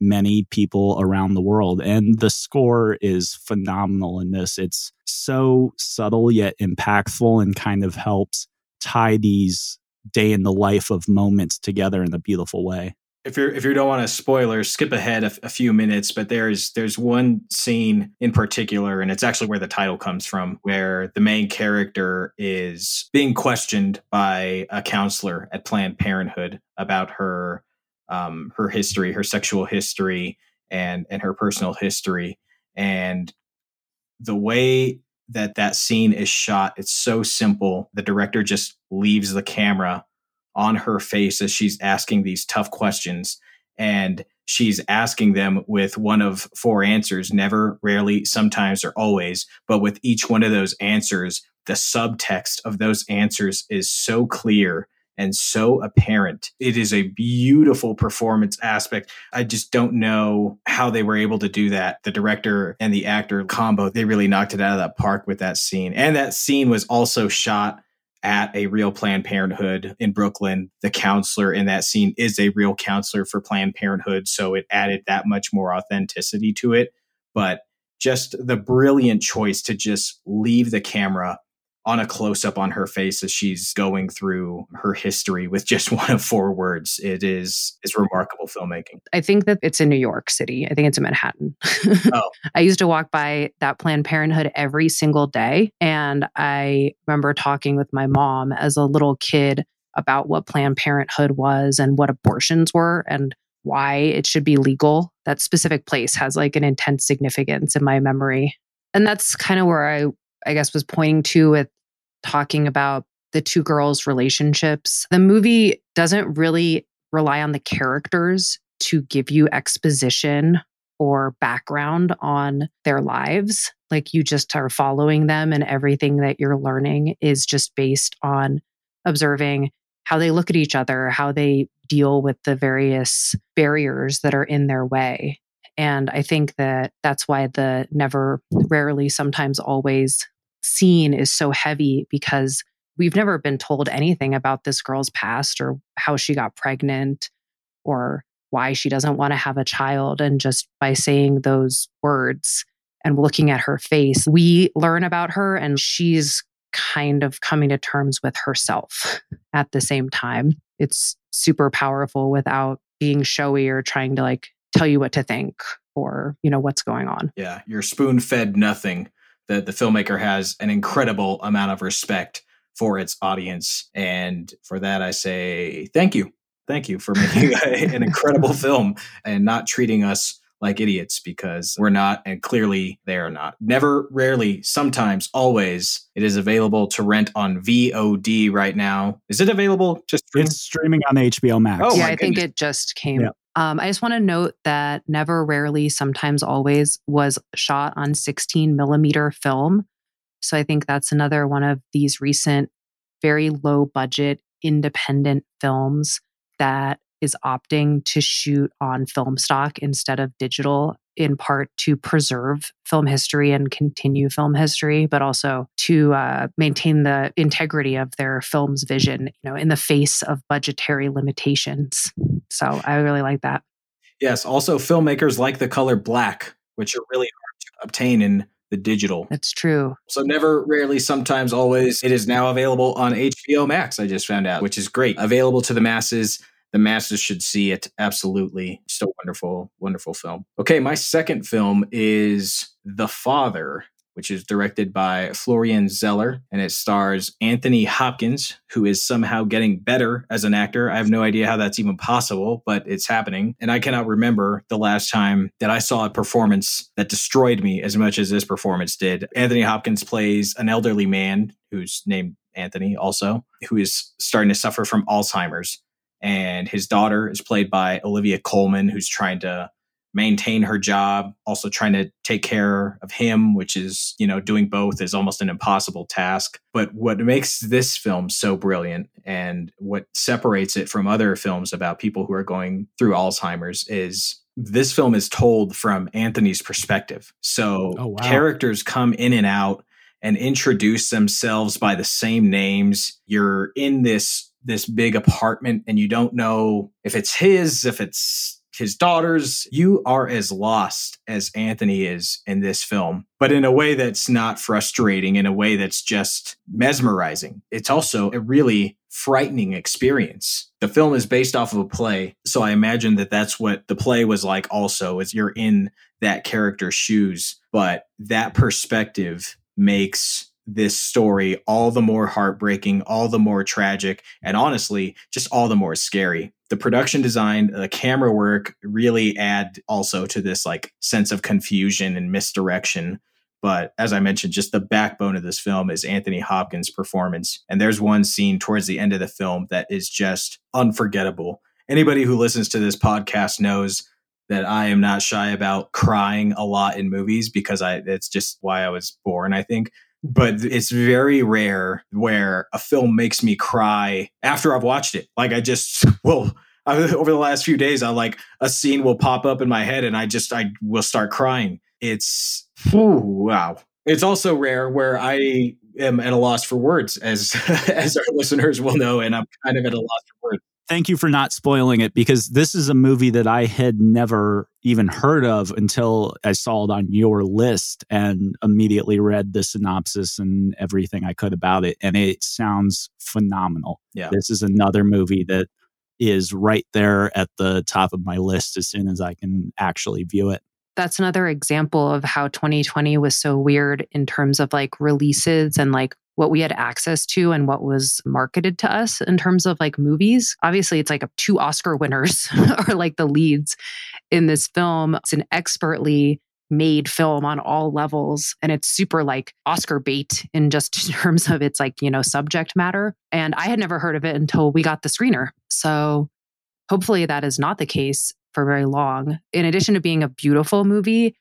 [SPEAKER 3] many people around the world. And the score is phenomenal in this. It's so subtle yet impactful and kind of helps tie these day in the life of moments together in a beautiful way.
[SPEAKER 2] If you're if you don't want to spoiler, skip ahead a, a few minutes. But there's there's one scene in particular, and it's actually where the title comes from, where the main character is being questioned by a counselor at Planned Parenthood about her um, her history, her sexual history, and and her personal history, and the way that that scene is shot, it's so simple. The director just leaves the camera on her face as she's asking these tough questions, and she's asking them with one of four answers never, rarely, sometimes, or always. But with each one of those answers, the subtext of those answers is so clear and so apparent. It is a beautiful performance aspect. I just don't know how they were able to do that. The director and the actor combo, they really knocked it out of that park with that scene. And that scene was also shot at a real Planned Parenthood in Brooklyn. The counselor in that scene is a real counselor for Planned Parenthood. So it added that much more authenticity to it. But just the brilliant choice to just leave the camera on a close up on her face as she's going through her history with just one of four words. It is is remarkable filmmaking.
[SPEAKER 4] I think that it's in New York City. I think it's in Manhattan. oh. I used to walk by that Planned Parenthood every single day and I remember talking with my mom as a little kid about what Planned Parenthood was and what abortions were and why it should be legal. That specific place has like an intense significance in my memory. And that's kind of where I I guess, was pointing to with talking about the two girls' relationships. The movie doesn't really rely on the characters to give you exposition or background on their lives. Like you just are following them, and everything that you're learning is just based on observing how they look at each other, how they deal with the various barriers that are in their way. And I think that that's why the never, rarely, sometimes always scene is so heavy because we've never been told anything about this girl's past or how she got pregnant or why she doesn't want to have a child. And just by saying those words and looking at her face, we learn about her and she's kind of coming to terms with herself at the same time. It's super powerful without being showy or trying to like tell you what to think or, you know, what's going on.
[SPEAKER 2] Yeah. You're spoon fed nothing the the filmmaker has an incredible amount of respect for its audience, and for that I say thank you, thank you for making an incredible film and not treating us like idiots because we're not, and clearly they are not. Never, rarely, sometimes, always. It is available to rent on VOD right now. Is it available? Just
[SPEAKER 3] it's streaming on HBO Max.
[SPEAKER 4] Oh, yeah, I think it just came. Yeah. Um, I just want to note that Never, Rarely, Sometimes, Always was shot on 16 millimeter film. So I think that's another one of these recent, very low budget independent films that is opting to shoot on film stock instead of digital in part to preserve film history and continue film history, but also to uh, maintain the integrity of their film's vision, you know, in the face of budgetary limitations. So I really like that.
[SPEAKER 2] Yes. Also, filmmakers like the color black, which are really hard to obtain in the digital.
[SPEAKER 4] That's true.
[SPEAKER 2] So never, rarely, sometimes, always. It is now available on HBO Max. I just found out, which is great. Available to the masses the masses should see it. Absolutely. A wonderful, wonderful film. Okay, my second film is The Father, which is directed by Florian Zeller and it stars Anthony Hopkins, who is somehow getting better as an actor. I have no idea how that's even possible, but it's happening. And I cannot remember the last time that I saw a performance that destroyed me as much as this performance did. Anthony Hopkins plays an elderly man who's named Anthony also, who is starting to suffer from Alzheimer's. And his daughter is played by Olivia Colman, who's trying to maintain her job, also trying to take care of him, which is, you know, doing both is almost an impossible task. But what makes this film so brilliant and what separates it from other films about people who are going through Alzheimer's is this film is told from Anthony's perspective. So oh, wow. characters come in and out and introduce themselves by the same names. You're in this this big apartment and you don't know if it's his, if it's his daughters. You are as lost as Anthony is in this film, but in a way that's not frustrating, in a way that's just mesmerizing. It's also a really frightening experience. The film is based off of a play, so I imagine that that's what the play was like also is you're in that character's shoes, but that perspective makes this story all the more heartbreaking, all the more tragic, and honestly, just all the more scary. The production design, the camera work really add also to this like sense of confusion and misdirection. But as I mentioned, just the backbone of this film is Anthony Hopkins' performance. And there's one scene towards the end of the film that is just unforgettable. Anybody who listens to this podcast knows that I am not shy about crying a lot in movies because I it's just why I was born, I think but it's very rare where a film makes me cry after I've watched it. Like I just well I, over the last few days, I like a scene will pop up in my head and I just I will start crying. It's wow. It's also rare where I am at a loss for words, as as our listeners will know, and I'm kind of at a loss for words
[SPEAKER 3] thank you for not spoiling it because this is a movie that I had never even heard of until I saw it on your list and immediately read the synopsis and everything I could about it. And it sounds phenomenal.
[SPEAKER 2] Yeah.
[SPEAKER 3] This is another movie that is right there at the top of my list as soon as I can actually view it.
[SPEAKER 4] That's another example of how 2020 was so weird in terms of like releases and like what we had access to and what was marketed to us in terms of like movies. Obviously, it's like two Oscar winners are like the leads in this film. It's an expertly made film on all levels and it's super like oscar bait in just terms of its like you know subject matter and i had never heard of it until we got the screener so hopefully that is not the case for very long in addition to being a beautiful movie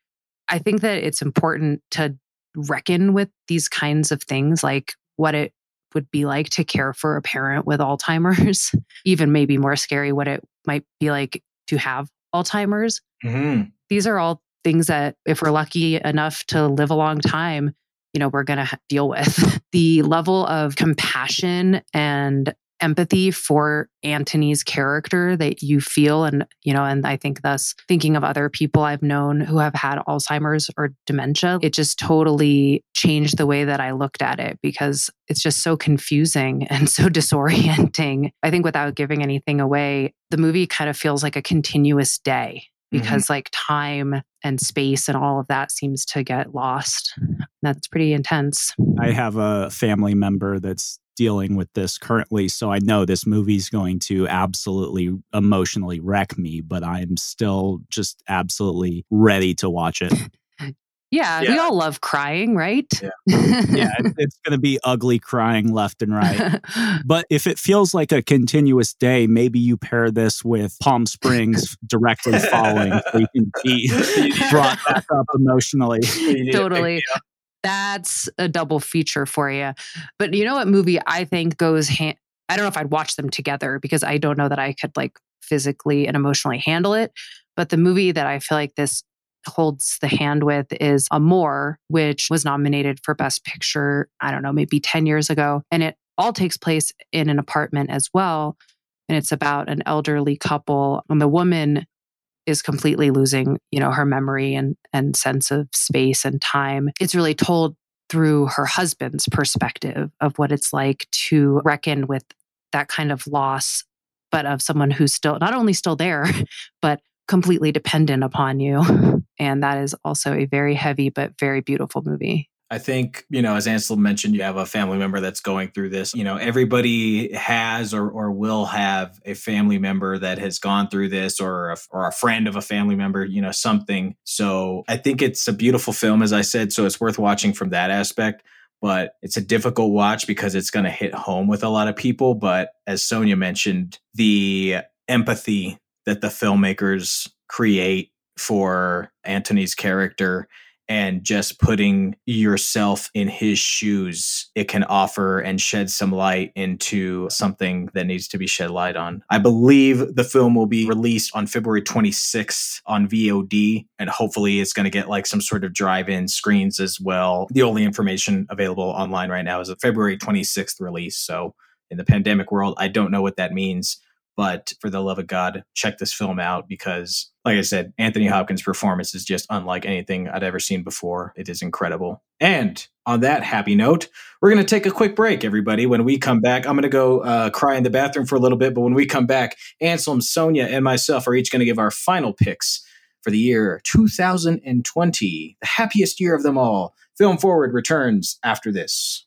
[SPEAKER 4] i think that it's important to reckon with these kinds of things, like what it would be like to care for a parent with Alzheimer's, even maybe more scary, what it might be like to have Alzheimer's. Mm-hmm. These are all things that, if we're lucky enough to live a long time, you know, we're going to ha- deal with. the level of compassion and empathy for Anthony's character that you feel and you know and I think thus thinking of other people I've known who have had Alzheimer's or dementia it just totally changed the way that I looked at it because it's just so confusing and so disorienting I think without giving anything away the movie kind of feels like a continuous day mm-hmm. because mm-hmm. like time and space and all of that seems to get lost. That's pretty intense.
[SPEAKER 3] I have a family member that's dealing with this currently. So I know this movie's going to absolutely emotionally wreck me, but I'm still just absolutely ready to watch it.
[SPEAKER 4] Yeah, yeah, we all love crying, right?
[SPEAKER 3] Yeah, yeah it's going to be ugly crying left and right. but if it feels like a continuous day, maybe you pair this with Palm Springs directly following so you can be brought back up emotionally.
[SPEAKER 4] Totally that's a double feature for you. But you know what movie I think goes hand I don't know if I'd watch them together because I don't know that I could like physically and emotionally handle it. But the movie that I feel like this holds the hand with is Amour, which was nominated for Best Picture, I don't know, maybe 10 years ago. And it all takes place in an apartment as well. And it's about an elderly couple. And the woman is completely losing, you know, her memory and and sense of space and time. It's really told through her husband's perspective of what it's like to reckon with that kind of loss, but of someone who's still not only still there, but completely dependent upon you. And that is also a very heavy but very beautiful movie.
[SPEAKER 2] I think, you know, as Anselm mentioned, you have a family member that's going through this. You know, everybody has or, or will have a family member that has gone through this or a, or a friend of a family member, you know, something. So I think it's a beautiful film, as I said. So it's worth watching from that aspect. But it's a difficult watch because it's going to hit home with a lot of people. But as Sonia mentioned, the empathy that the filmmakers create for Anthony's character and just putting yourself in his shoes, it can offer and shed some light into something that needs to be shed light on. I believe the film will be released on February 26th on VOD, and hopefully it's going to get like some sort of drive in screens as well. The only information available online right now is a February 26th release. So in the pandemic world, I don't know what that means. But for the love of God, check this film out because, like I said, Anthony Hopkins' performance is just unlike anything I'd ever seen before. It is incredible. And on that happy note, we're going to take a quick break, everybody. When we come back, I'm going to go uh, cry in the bathroom for a little bit. But when we come back, Anselm, Sonia, and myself are each going to give our final picks for the year 2020, the happiest year of them all. Film Forward returns after this.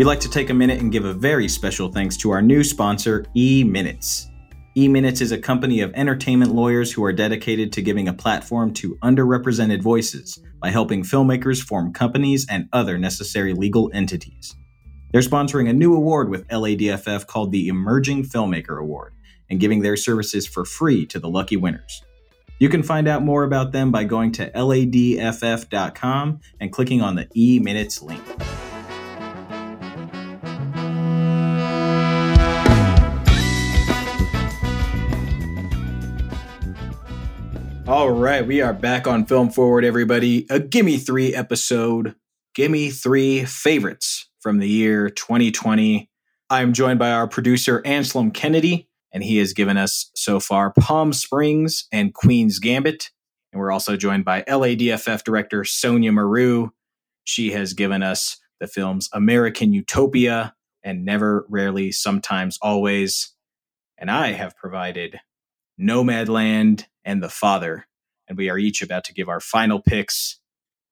[SPEAKER 2] We'd like to take a minute and give a very special thanks to our new sponsor, E Minutes. E Minutes is a company of entertainment lawyers who are dedicated to giving a platform to underrepresented voices by helping filmmakers form companies and other necessary legal entities. They're sponsoring a new award with LADFF called the Emerging Filmmaker Award and giving their services for free to the lucky winners. You can find out more about them by going to ladff.com and clicking on the E Minutes link. All right, we are back on Film Forward, everybody. A Gimme Three episode. Gimme Three favorites from the year 2020. I'm joined by our producer, Anselm Kennedy, and he has given us so far Palm Springs and Queen's Gambit. And we're also joined by LADFF director Sonia Maru. She has given us the films American Utopia and Never, Rarely, Sometimes, Always. And I have provided Nomadland and the Father. And we are each about to give our final picks.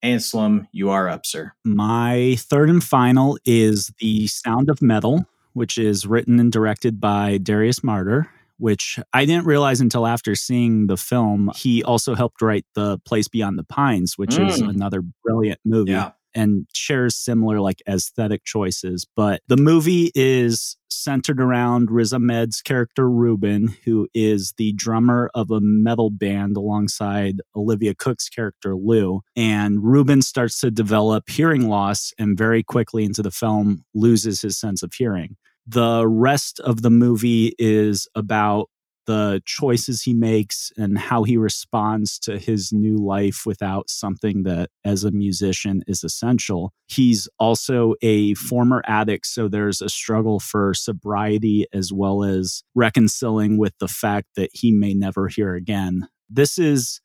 [SPEAKER 2] Anselm, you are up, sir.
[SPEAKER 3] My third and final is The Sound of Metal, which is written and directed by Darius Marder, which I didn't realize until after seeing the film. He also helped write The Place Beyond the Pines, which mm. is another brilliant movie. Yeah and shares similar like aesthetic choices. But the movie is centered around Riz Ahmed's character Ruben, who is the drummer of a metal band alongside Olivia Cooke's character Lou. And Ruben starts to develop hearing loss and very quickly into the film loses his sense of hearing. The rest of the movie is about the choices he makes and how he responds to his new life without something that, as a musician, is essential. He's also a former addict, so there's a struggle for sobriety as well as reconciling with the fact that he may never hear again. This is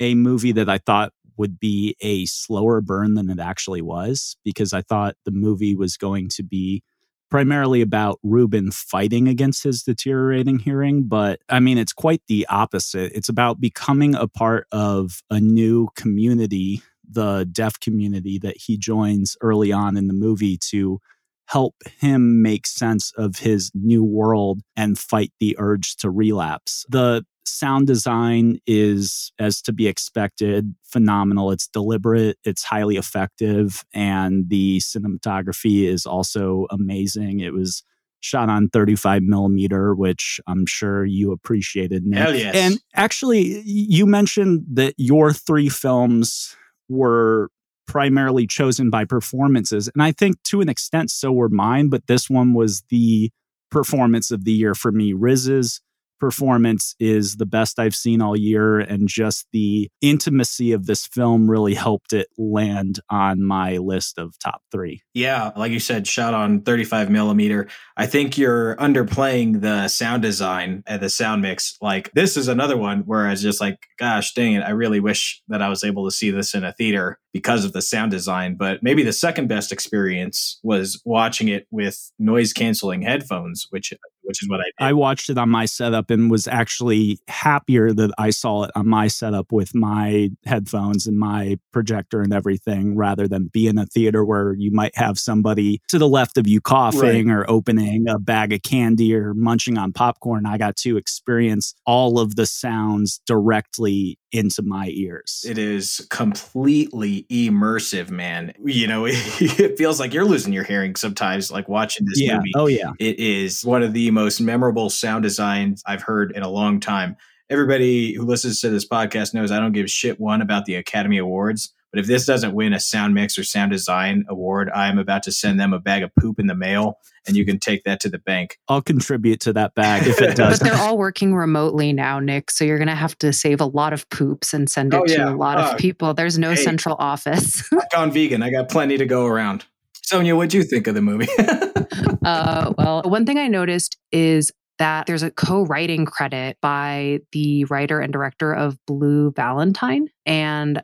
[SPEAKER 3] a movie that I thought would be a slower burn than it actually was because I thought the movie was going to be primarily about Ruben fighting against his deteriorating hearing, but I mean, it's quite the opposite. It's about becoming a part of a new community, the deaf community that he joins early on in the movie to help him make sense of his new world and fight the urge to relapse. The sound design is, as to be expected, phenomenal. It's deliberate, it's highly effective, and the cinematography is also amazing. It was shot on 35 millimeter, which I'm sure you appreciated.
[SPEAKER 2] Nick. Hell yes.
[SPEAKER 3] And actually, you mentioned that your three films were primarily chosen by performances. And I think to an extent, so were mine, but this one was the performance of the year for me. Riz's performance is the best I've seen all year. And just the intimacy of this film really helped it land on my list of top three.
[SPEAKER 2] Yeah. Like you said, shot on 35 millimeter. I think you're underplaying the sound design and the sound mix. Like this is another one where I was just like, gosh, dang it. I really wish that I was able to see this in a theater because of the sound design. But maybe the second best experience was watching it with noise canceling headphones, which which is what I did.
[SPEAKER 3] I watched it on my setup and was actually happier that I saw it on my setup with my headphones and my projector and everything rather than be in a theater where you might have somebody to the left of you coughing right. or opening a bag of candy or munching on popcorn. I got to experience all of the sounds directly into my ears.
[SPEAKER 2] It is completely immersive, man. You know, it feels like you're losing your hearing sometimes, like watching this
[SPEAKER 3] yeah.
[SPEAKER 2] movie.
[SPEAKER 3] Oh, yeah.
[SPEAKER 2] It is one of the most memorable sound designs I've heard in a long time. Everybody who listens to this podcast knows I don't give shit one about the Academy Awards. But if this doesn't win a sound mix or sound design award, I'm about to send them a bag of poop in the mail and you can take that to the bank.
[SPEAKER 3] I'll contribute to that bag if it does.
[SPEAKER 4] but they're all working remotely now, Nick. So you're going to have to save a lot of poops and send it oh, yeah. to a lot uh, of people. There's no hey, central office.
[SPEAKER 2] I've gone vegan. I got plenty to go around. Sonia, what'd you think of the movie?
[SPEAKER 4] uh, well, one thing I noticed is that there's a co-writing credit by the writer and director of Blue Valentine. And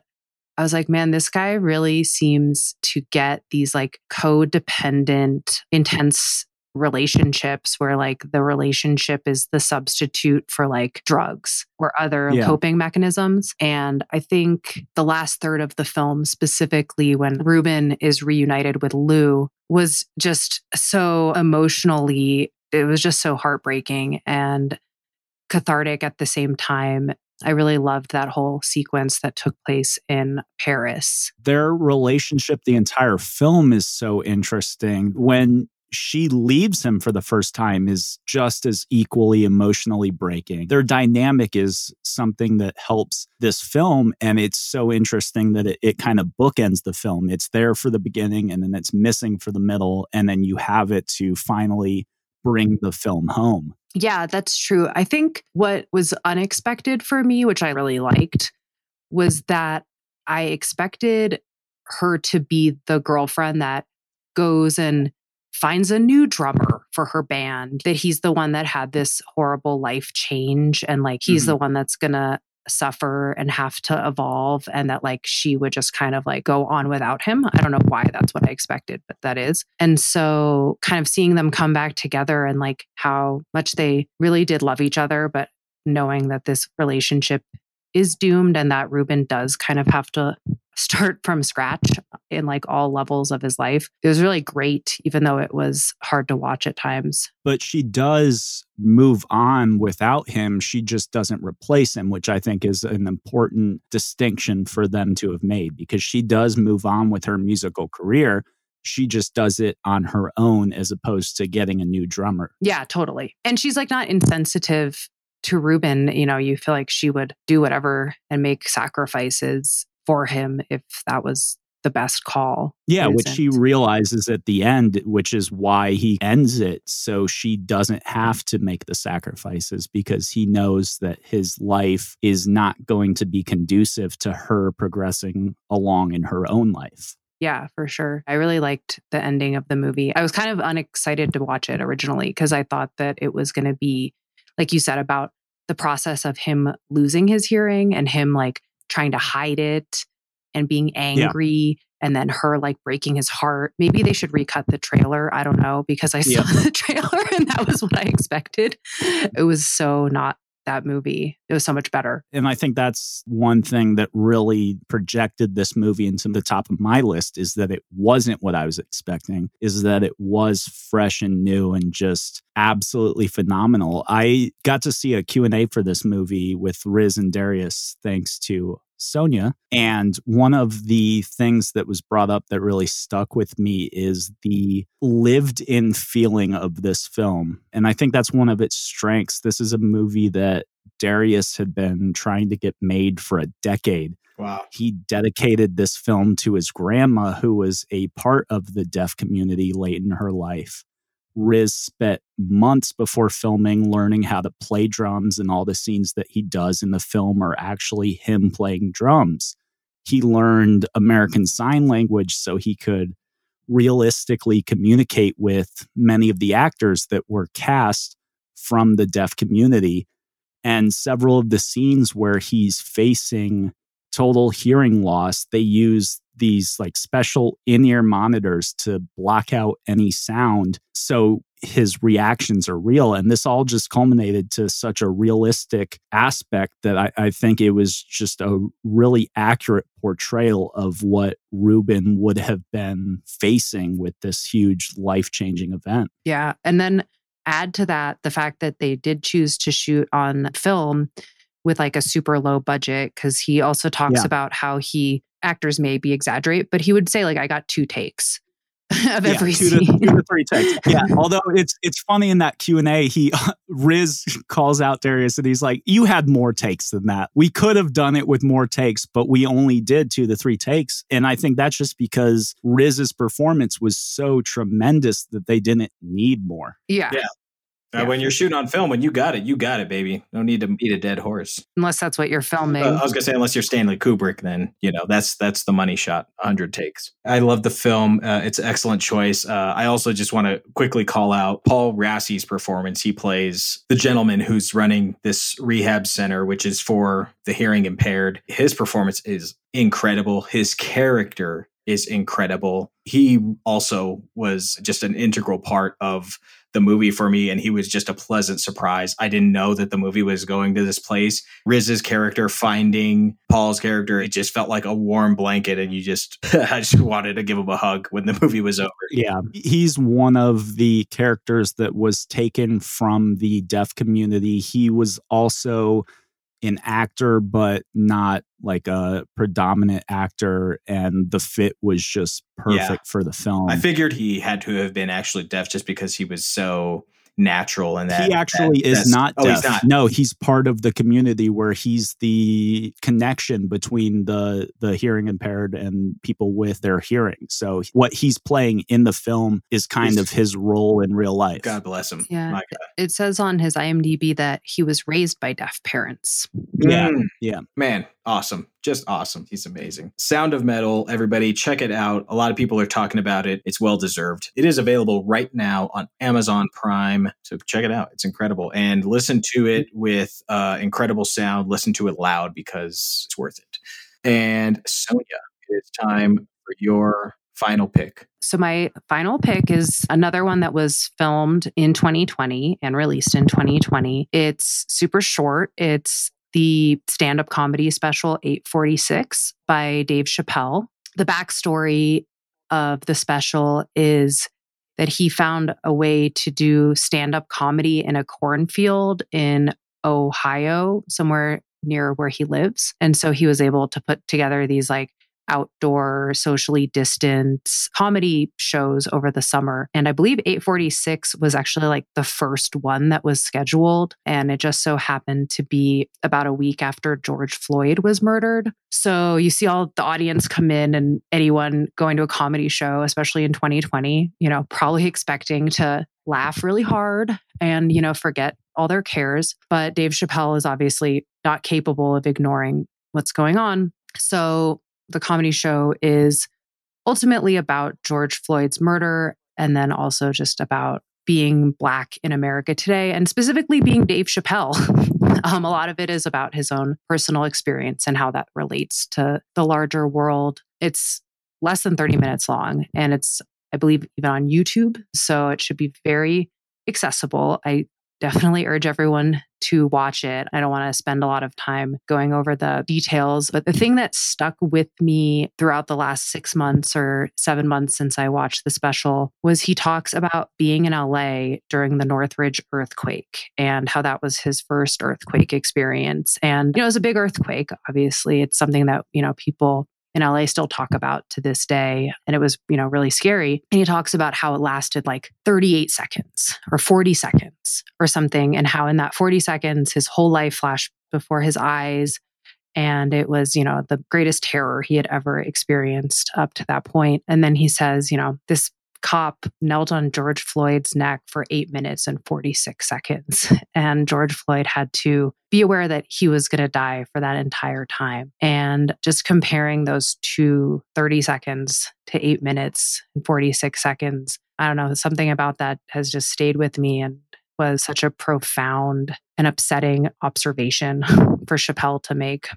[SPEAKER 4] I was like, man, this guy really seems to get these like codependent, intense relationships where like the relationship is the substitute for like drugs or other yeah. coping mechanisms. And I think the last third of the film, specifically when Ruben is reunited with Lou, was just so emotionally, it was just so heartbreaking and cathartic at the same time. I really loved that whole sequence that took place in Paris.
[SPEAKER 3] Their relationship, the entire film is so interesting. When she leaves him for the first time is just as equally emotionally breaking. Their dynamic is something that helps this film. And it's so interesting that it, it kind of bookends the film. It's there for the beginning and then it's missing for the middle. And then you have it to finally bring the film home.
[SPEAKER 4] Yeah, that's true. I think what was unexpected for me, which I really liked, was that I expected her to be the girlfriend that goes and finds a new drummer for her band, that he's the one that had this horrible life change and like he's mm-hmm. the one that's going to suffer and have to evolve and that like she would just kind of like go on without him. I don't know why that's what I expected, but that is. And so kind of seeing them come back together and like how much they really did love each other, but knowing that this relationship is doomed and that Ruben does kind of have to start from scratch in like all levels of his life. It was really great, even though it was hard to watch at times.
[SPEAKER 3] But she does move on without him. She just doesn't replace him, which I think is an important distinction for them to have made because she does move on with her musical career. She just does it on her own as opposed to getting a new drummer.
[SPEAKER 4] Yeah, totally. And she's like not insensitive to Ruben, you know, you feel like she would do whatever and make sacrifices for him if that was the best call.
[SPEAKER 3] Yeah, which she realizes at the end, which is why he ends it. So she doesn't have to make the sacrifices because he knows that his life is not going to be conducive to her progressing along in her own life.
[SPEAKER 4] Yeah, for sure. I really liked the ending of the movie. I was kind of unexcited to watch it originally because I thought that it was going to be like you said about the process of him losing his hearing and him like trying to hide it and being angry yeah. and then her like breaking his heart. Maybe they should recut the trailer. I don't know because I saw yeah. the trailer and that was what I expected. It was so not that movie. It was so much better.
[SPEAKER 3] And I think that's one thing that really projected this movie into the top of my list is that it wasn't what I was expecting, is that it was fresh and new and just absolutely phenomenal. I got to see a Q&A for this movie with Riz and Darius thanks to Sonia. And one of the things that was brought up that really stuck with me is the lived in feeling of this film. And I think that's one of its strengths. This is a movie that Darius had been trying to get made for a decade.
[SPEAKER 2] Wow.
[SPEAKER 3] He dedicated this film to his grandma, who was a part of the deaf community late in her life. Riz spent months before filming learning how to play drums, and all the scenes that he does in the film are actually him playing drums. He learned American Sign Language so he could realistically communicate with many of the actors that were cast from the deaf community. And several of the scenes where he's facing total hearing loss, they use these like special in ear monitors to block out any sound. So his reactions are real. And this all just culminated to such a realistic aspect that I, I, think it was just a really accurate portrayal of what Ruben would have been facing with this huge life changing event.
[SPEAKER 4] Yeah. And then add to that the fact that they did choose to shoot on film with like a super low budget because he also talks yeah. about how he actors maybe exaggerate, but he would say like I got two takes of yeah, every
[SPEAKER 3] two
[SPEAKER 4] scene.
[SPEAKER 3] To, two to three takes. Yeah. Although it's it's funny in that Q and A, he Riz calls out Darius and he's like, "You had more takes than that. We could have done it with more takes, but we only did two to three takes." And I think that's just because Riz's performance was so tremendous that they didn't need more.
[SPEAKER 4] Yeah.
[SPEAKER 2] Yeah. Uh, when you're shooting on film, when you got it, you got it, baby. No need to beat a dead horse.
[SPEAKER 4] Unless that's what you're filming.
[SPEAKER 2] Uh, I was gonna say, unless you're Stanley Kubrick, then you know that's that's the money shot. 100 takes. I love the film. Uh, it's an excellent choice. Uh, I also just want to quickly call out Paul Raci's performance. He plays the gentleman who's running this rehab center, which is for the hearing impaired. His performance is incredible. His character is incredible. He also was just an integral part of the movie for me, and he was just a pleasant surprise. I didn't know that the movie was going to this place. Riz's character finding Paul's character, it just felt like a warm blanket, and you just, I just wanted to give him a hug when the movie was over.
[SPEAKER 3] Yeah, he's one of the characters that was taken from the deaf community. He was also an actor, but not like a predominant actor. And the fit was just perfect yeah. for the film.
[SPEAKER 2] I figured he had to have been actually deaf just because he was so natural and that
[SPEAKER 3] he actually
[SPEAKER 2] that,
[SPEAKER 3] is not oh, deaf. He's not. No, he's part of the community where he's the connection between the the hearing impaired and people with their hearing. So what he's playing in the film is kind he's, of his role in real life.
[SPEAKER 2] God bless him.
[SPEAKER 4] Yeah. It says on his IMDb that he was raised by deaf parents.
[SPEAKER 3] Yeah. Mm. Yeah.
[SPEAKER 2] Man, awesome. Just awesome. He's amazing. Sound of Metal, everybody, check it out. A lot of people are talking about it. It's well deserved. It is available right now on Amazon Prime. So check it out. It's incredible. And listen to it with uh, incredible sound. Listen to it loud because it's worth it. And Sonia, it's time for your final pick.
[SPEAKER 4] So, my final pick is another one that was filmed in 2020 and released in 2020. It's super short. It's the stand up comedy special 846 by Dave Chappelle. The backstory of the special is that he found a way to do stand up comedy in a cornfield in Ohio, somewhere near where he lives. And so he was able to put together these like outdoor, socially distant comedy shows over the summer. And I believe 846 was actually like the first one that was scheduled. And it just so happened to be about a week after George Floyd was murdered. So you see all the audience come in and anyone going to a comedy show, especially in 2020, you know, probably expecting to laugh really hard and, you know, forget all their cares. But Dave Chappelle is obviously not capable of ignoring what's going on. So the comedy show is ultimately about George Floyd's murder and then also just about being Black in America today and specifically being Dave Chappelle. um, a lot of it is about his own personal experience and how that relates to the larger world. It's less than 30 minutes long and it's, I believe, even on YouTube. So it should be very accessible. I definitely urge everyone to watch it. I don't want to spend a lot of time going over the details, but the thing that stuck with me throughout the last six months or seven months since I watched the special was he talks about being in LA during the Northridge earthquake and how that was his first earthquake experience. And, you know, it was a big earthquake. Obviously, it's something that, you know, people in LA still talk about to this day. And it was, you know, really scary. And he talks about how it lasted like 38 seconds or 40 seconds or something, and how in that 40 seconds, his whole life flashed before his eyes. And it was, you know, the greatest terror he had ever experienced up to that point. And then he says, you know, this cop knelt on George Floyd's neck for eight minutes and 46 seconds. And George Floyd had to be aware that he was going to die for that entire time. And just comparing those two 30 seconds to eight minutes and 46 seconds, I don't know, something about that has just stayed with me and was such a profound and upsetting observation for Chappelle to make.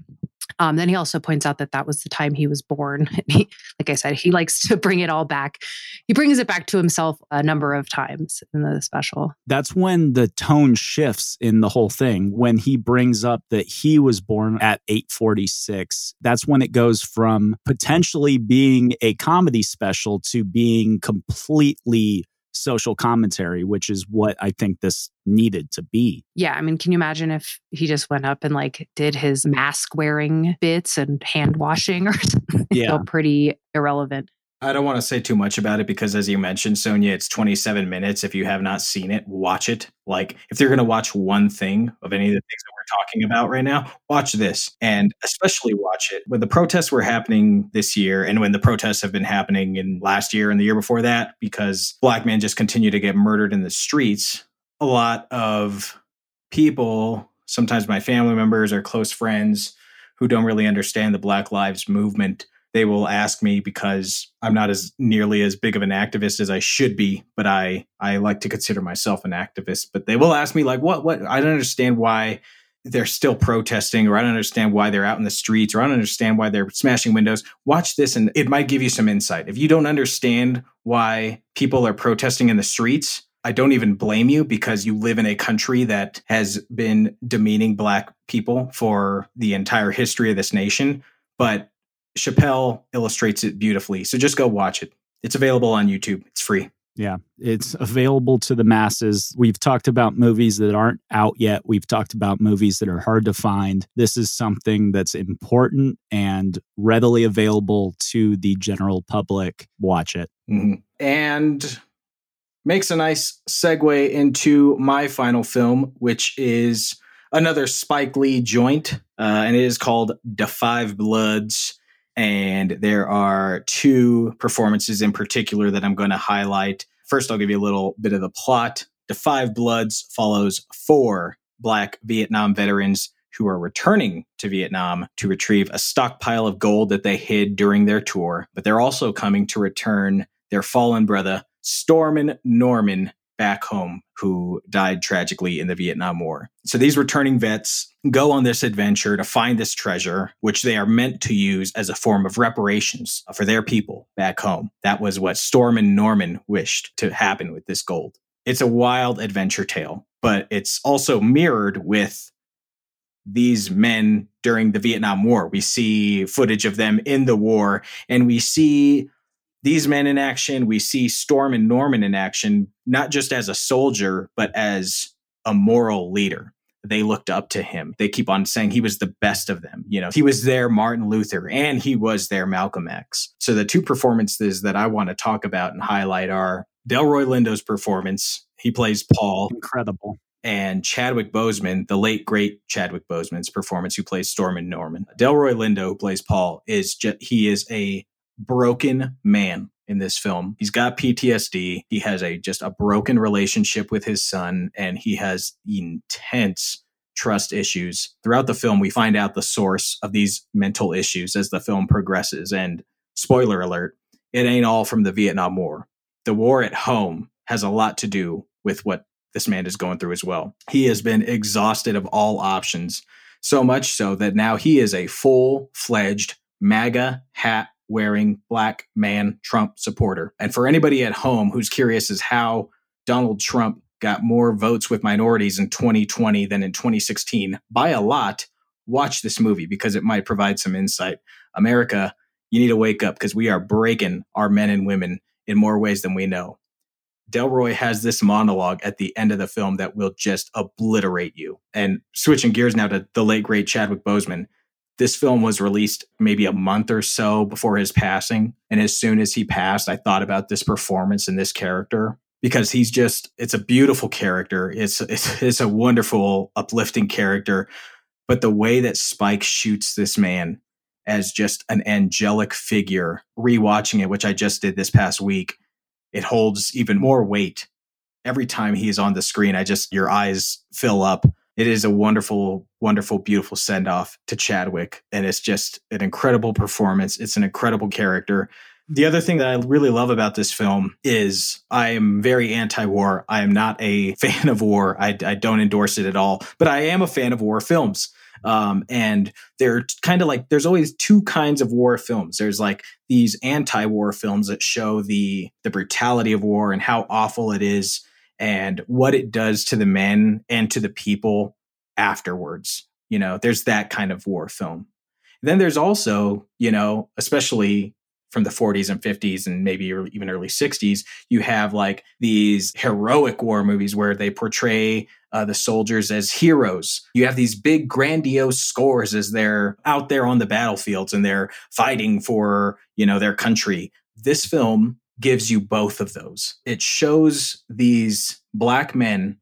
[SPEAKER 4] Um, then he also points out that that was the time he was born. He, like I said, he likes to bring it all back. He brings it back to himself a number of times in the special.
[SPEAKER 3] That's when the tone shifts in the whole thing. When he brings up that he was born at 846, that's when it goes from potentially being a comedy special to being completely social commentary, which is what I think this needed to be.
[SPEAKER 4] Yeah. I mean, can you imagine if he just went up and like did his mask wearing bits and hand washing or something? Yeah. pretty irrelevant.
[SPEAKER 2] I don't want to say too much about it because, as you mentioned, Sonia, it's 27 minutes. If you have not seen it, watch it. Like, if you're going to watch one thing of any of the things that we're talking about right now, watch this. And especially watch it when the protests were happening this year and when the protests have been happening in last year and the year before that, because black men just continue to get murdered in the streets. A lot of people, sometimes my family members or close friends, who don't really understand the Black Lives Movement they will ask me because I'm not as nearly as big of an activist as I should be, but I I like to consider myself an activist. But they will ask me like, what what I don't understand why they're still protesting, or I don't understand why they're out in the streets, or I don't understand why they're smashing windows. Watch this, and it might give you some insight. If you don't understand why people are protesting in the streets, I don't even blame you because you live in a country that has been demeaning black people for the entire history of this nation. But Chappelle illustrates it beautifully. So just go watch it. It's available on YouTube. It's free.
[SPEAKER 3] Yeah, it's available to the masses. We've talked about movies that aren't out yet. We've talked about movies that are hard to find. This is something that's important and readily available to the general public. Watch it.
[SPEAKER 2] Mm-hmm. And makes a nice segue into my final film, which is another Spike Lee joint, uh, and it is called Da 5 Bloods and there are two performances in particular that I'm going to highlight. First, I'll give you a little bit of the plot. The 5 Bloods follows four Black Vietnam veterans who are returning to Vietnam to retrieve a stockpile of gold that they hid during their tour, but they're also coming to return their fallen brother, Stormin Norman, back home who died tragically in the Vietnam War. So these returning vets go on this adventure to find this treasure, which they are meant to use as a form of reparations for their people back home. That was what Stormin Norman wished to happen with this gold. It's a wild adventure tale, but it's also mirrored with these men during the Vietnam War. We see footage of them in the war, and we see these men in action. We see Stormin Norman in action, not just as a soldier, but as a moral leader. They looked up to him. They keep on saying he was the best of them. You know, he was their Martin Luther and he was their Malcolm X. So the two performances that I want to talk about and highlight are Delroy Lindo's performance. He plays Paul.
[SPEAKER 3] Incredible
[SPEAKER 2] and Chadwick Boseman, the late great Chadwick Boseman's performance, who plays Stormin Norman. Delroy Lindo, who plays Paul, is just, he is a broken man in this film. He's got PTSD. He has a just a broken relationship with his son and he has intense trust issues. Throughout the film we find out the source of these mental issues as the film progresses and spoiler alert, it ain't all from the Vietnam War. The war at home has a lot to do with what this man is going through as well. He has been exhausted of all options, so much so that now he is a full-fledged MAGA hat wearing black man Trump supporter. And for anybody at home who's curious as how Donald Trump got more votes with minorities in 2020 than in 2016 by a lot, watch this movie because it might provide some insight. America, you need to wake up because we are breaking our men and women in more ways than we know. Delroy has this monologue at the end of the film that will just obliterate you. And switching gears now to the late great Chadwick Boseman, this film was released maybe a month or so before his passing. And as soon as he passed, I thought about this performance and this character because he's just, it's a beautiful character. It's, it's, it's a wonderful, uplifting character. But the way that Spike shoots this man as just an angelic figure, rewatching it, which I just did this past week, it holds even more weight. Every time he is on the screen, I just, your eyes fill up it is a wonderful, wonderful, beautiful send off to Chadwick. And it's just an incredible performance. It's an incredible character. The other thing that I really love about this film is I am very anti war. I am not a fan of war. I, I don't endorse it at all, but I am a fan of war films. Um, and they're kind of like there's always two kinds of war films. There's like these anti-war films that show the the brutality of war and how awful it is and what it does to the men and to the people afterwards. You know, there's that kind of war film. Then there's also, you know, especially from the 40s and 50s and maybe even early 60s, you have like these heroic war movies where they portray uh, the soldiers as heroes. You have these big, grandiose scores as they're out there on the battlefields and they're fighting for, you know, their country. This film gives you both of those. It shows these black men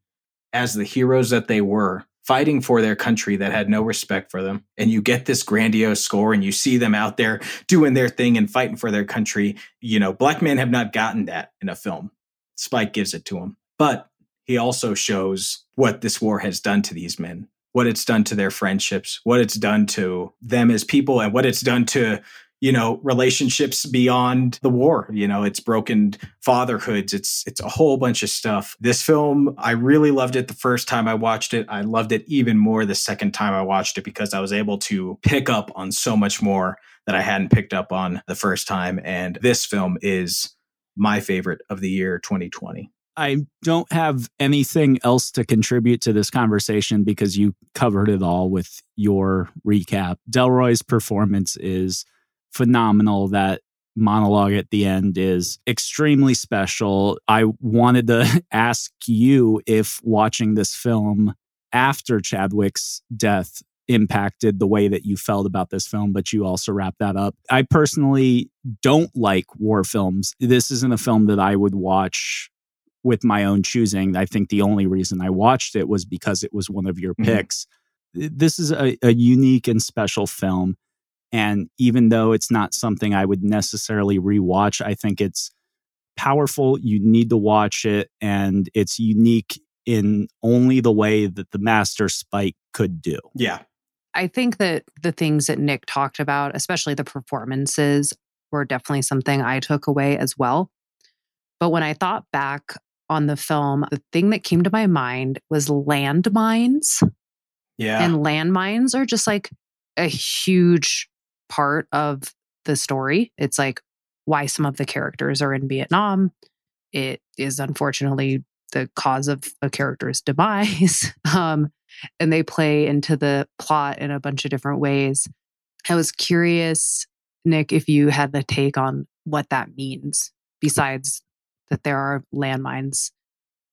[SPEAKER 2] as the heroes that they were fighting for their country that had no respect for them. And you get this grandiose score and you see them out there doing their thing and fighting for their country. You know, black men have not gotten that in a film. Spike gives it to them. But he also shows what this war has done to these men, what it's done to their friendships, what it's done to them as people, and what it's done to you know relationships beyond the war. You know it's broken fatherhoods. It's it's a whole bunch of stuff. This film i really loved it the first time i watched it. I loved it even more the second time i watched it because i was able to pick up on so much more that i hadn't picked up on the first time. And this film is my favorite of the year 2020
[SPEAKER 3] I don't have anything else to contribute to this conversation because you covered it all with your recap. Delroy's performance is phenomenal. That monologue at the end is extremely special. I wanted to ask you if watching this film after Chadwick's death impacted the way that you felt about this film, but you also wrap that up. I personally don't like war films. This isn't a film that I would watch with my own choosing. I think the only reason I watched it was because it was one of your mm-hmm. picks. This is a, a unique and special film. And even though it's not something I would necessarily rewatch, I think it's powerful. You need to watch it, and it's unique in only the way that the master Spike could do.
[SPEAKER 2] Yeah.
[SPEAKER 4] I think that the things that Nick talked about, especially the performances, were definitely something I took away as well. But when I thought back on the film, the thing that came to my mind was landmines.
[SPEAKER 2] Yeah.
[SPEAKER 4] And landmines are just like a huge part of the story. It's like why some of the characters are in Vietnam. It is unfortunately the cause of a character's demise. um, and they play into the plot in a bunch of different ways. I was curious, Nick, if you had the take on what that means, besides that there are landmines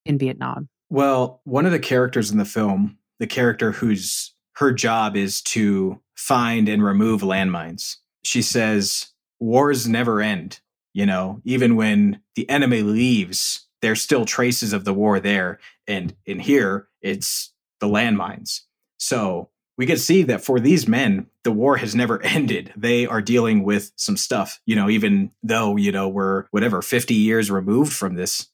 [SPEAKER 4] in Vietnam.
[SPEAKER 2] Well, one of the characters in the film, the character whose her job is to find and remove landmines. She says, Wars never end. You know, even when the enemy leaves, there's still traces of the war there. And in here, it's the landmines. So we can see that for these men, the war has never ended. They are dealing with some stuff, you know, even though, you know, we're whatever, 50 years removed from this,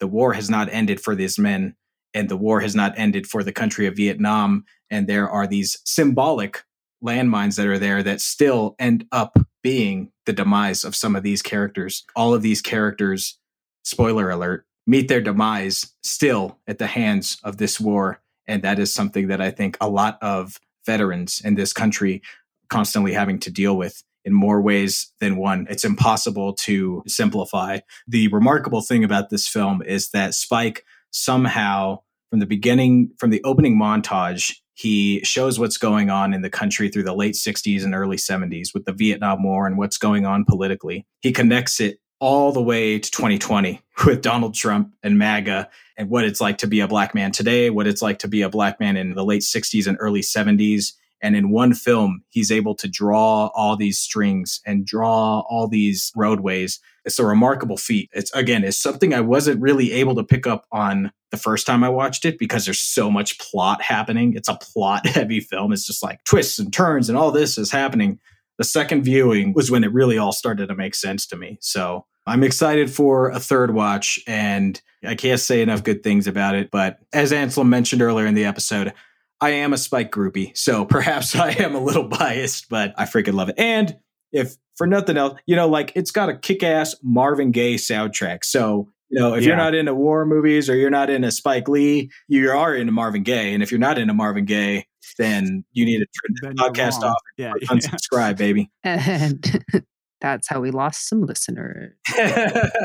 [SPEAKER 2] the war has not ended for these men. And the war has not ended for the country of Vietnam. And there are these symbolic landmines that are there that still end up being the demise of some of these characters. All of these characters, spoiler alert, meet their demise still at the hands of this war. And that is something that I think a lot of veterans in this country constantly having to deal with in more ways than one. It's impossible to simplify. The remarkable thing about this film is that Spike somehow, from the beginning, from the opening montage, he shows what's going on in the country through the late 60s and early 70s with the Vietnam War and what's going on politically. He connects it all the way to 2020 with Donald Trump and MAGA and what it's like to be a black man today, what it's like to be a black man in the late 60s and early 70s. And in one film, he's able to draw all these strings and draw all these roadways. It's a remarkable feat. It's again, it's something I wasn't really able to pick up on the first time I watched it because there's so much plot happening. It's a plot heavy film. It's just like twists and turns and all this is happening. The second viewing was when it really all started to make sense to me. So I'm excited for a third watch and I can't say enough good things about it. But as Anselm mentioned earlier in the episode, I am a Spike groupie. So perhaps I am a little biased, but I freaking love it. And if for nothing else, you know, like it's got a kick ass Marvin Gaye soundtrack. So, you know, if yeah. you're not into war movies or you're not into Spike Lee, you are into Marvin Gaye. And if you're not into Marvin Gaye, then you need to turn the podcast off yeah, unsubscribe, yeah. baby.
[SPEAKER 4] And that's how we lost some listeners.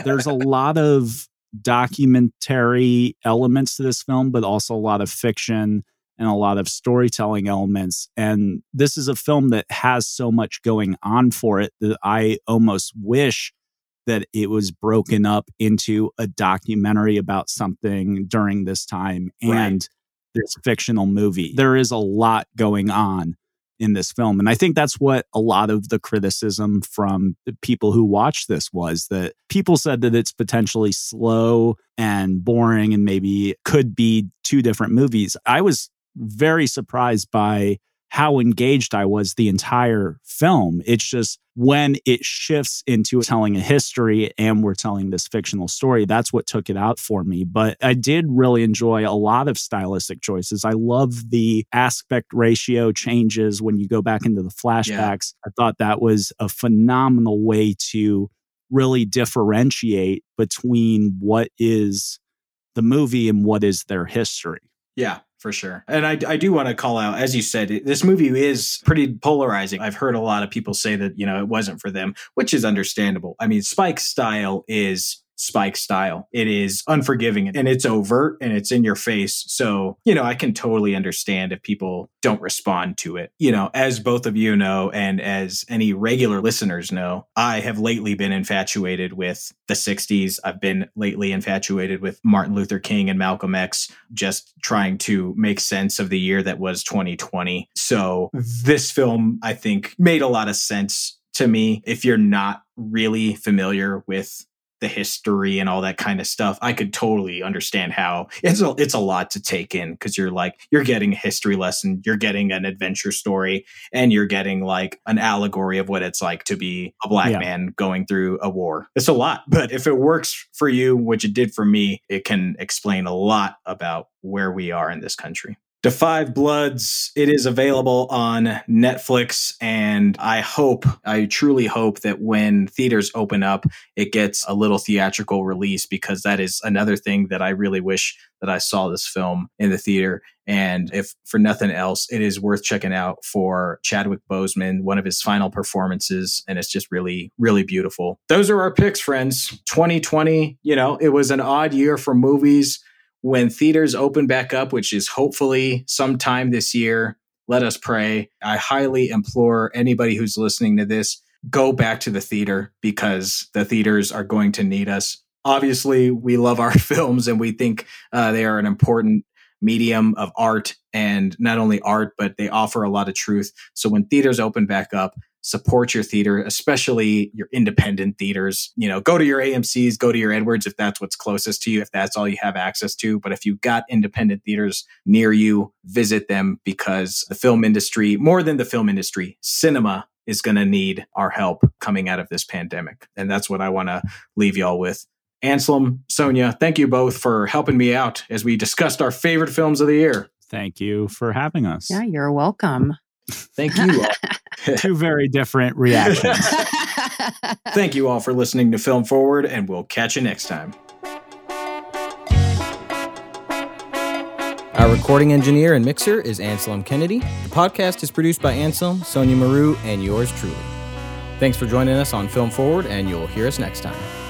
[SPEAKER 3] There's a lot of documentary elements to this film, but also a lot of fiction and a lot of storytelling elements. And this is a film that has so much going on for it that I almost wish that it was broken up into a documentary about something during this time and right. this fictional movie. There is a lot going on in this film. And I think that's what a lot of the criticism from the people who watched this was that people said that it's potentially slow and boring and maybe could be two different movies. I was very surprised by how engaged I was the entire film. It's just when it shifts into telling a history and we're telling this fictional story, that's what took it out for me. But I did really enjoy a lot of stylistic choices. I love the aspect ratio changes when you go back into the flashbacks. Yeah. I thought that was a phenomenal way to really differentiate between what is the movie and what is their history.
[SPEAKER 2] Yeah, for sure. And I, I do want to call out, as you said, this movie is pretty polarizing. I've heard a lot of people say that, you know, it wasn't for them, which is understandable. I mean, Spike's style is Spike style. It is unforgiving and it's overt and it's in your face. So, you know, I can totally understand if people don't respond to it. You know, as both of you know, and as any regular listeners know, I have lately been infatuated with the 60s. I've been lately infatuated with Martin Luther King and Malcolm X, just trying to make sense of the year that was 2020. So, this film, I think, made a lot of sense to me if you're not really familiar with the history and all that kind of stuff, I could totally understand how it's a, it's a lot to take in because you're like you're getting a history lesson, you're getting an adventure story, and you're getting like an allegory of what it's like to be a black yeah. man going through a war. It's a lot, but if it works for you, which it did for me, it can explain a lot about where we are in this country. 5 Bloods, it is available on Netflix. And I hope, I truly hope that when theaters open up, it gets a little theatrical release because that is another thing that I really wish that I saw this film in the theater. And if for nothing else, it is worth checking out for Chadwick Boseman, one of his final performances. And it's just really, really beautiful. Those are our picks, friends. 2020, you know, it was an odd year for movies when theaters open back up, which is hopefully sometime this year, let us pray. I highly implore anybody who's listening to this go back to the theater because the theaters are going to need us. Obviously, we love our films and we think uh, they are an important medium of art and not only art, but they offer a lot of truth. So when theaters open back up, support your theater, especially your independent theaters. You know, go to your AMC's, go to your Edwards if that's what's closest to you, if that's all you have access to. But if you've got independent theaters near you, visit them because the film industry, more than the film industry, cinema is going to need our help coming out of this pandemic. And that's what I want to leave y'all with. Anselm, Sonia, thank you both for helping me out as we discussed our favorite films of the year.
[SPEAKER 3] Thank you for having us.
[SPEAKER 4] Yeah, you're welcome.
[SPEAKER 2] Thank you.
[SPEAKER 3] Two very different reactions.
[SPEAKER 2] Thank you all for listening to Film Forward, and we'll catch you next time. Our recording engineer and mixer is Anselm Kennedy. The podcast is produced by Anselm, Sonia Maru, and yours truly. Thanks for joining us on Film Forward, and you'll hear us next time.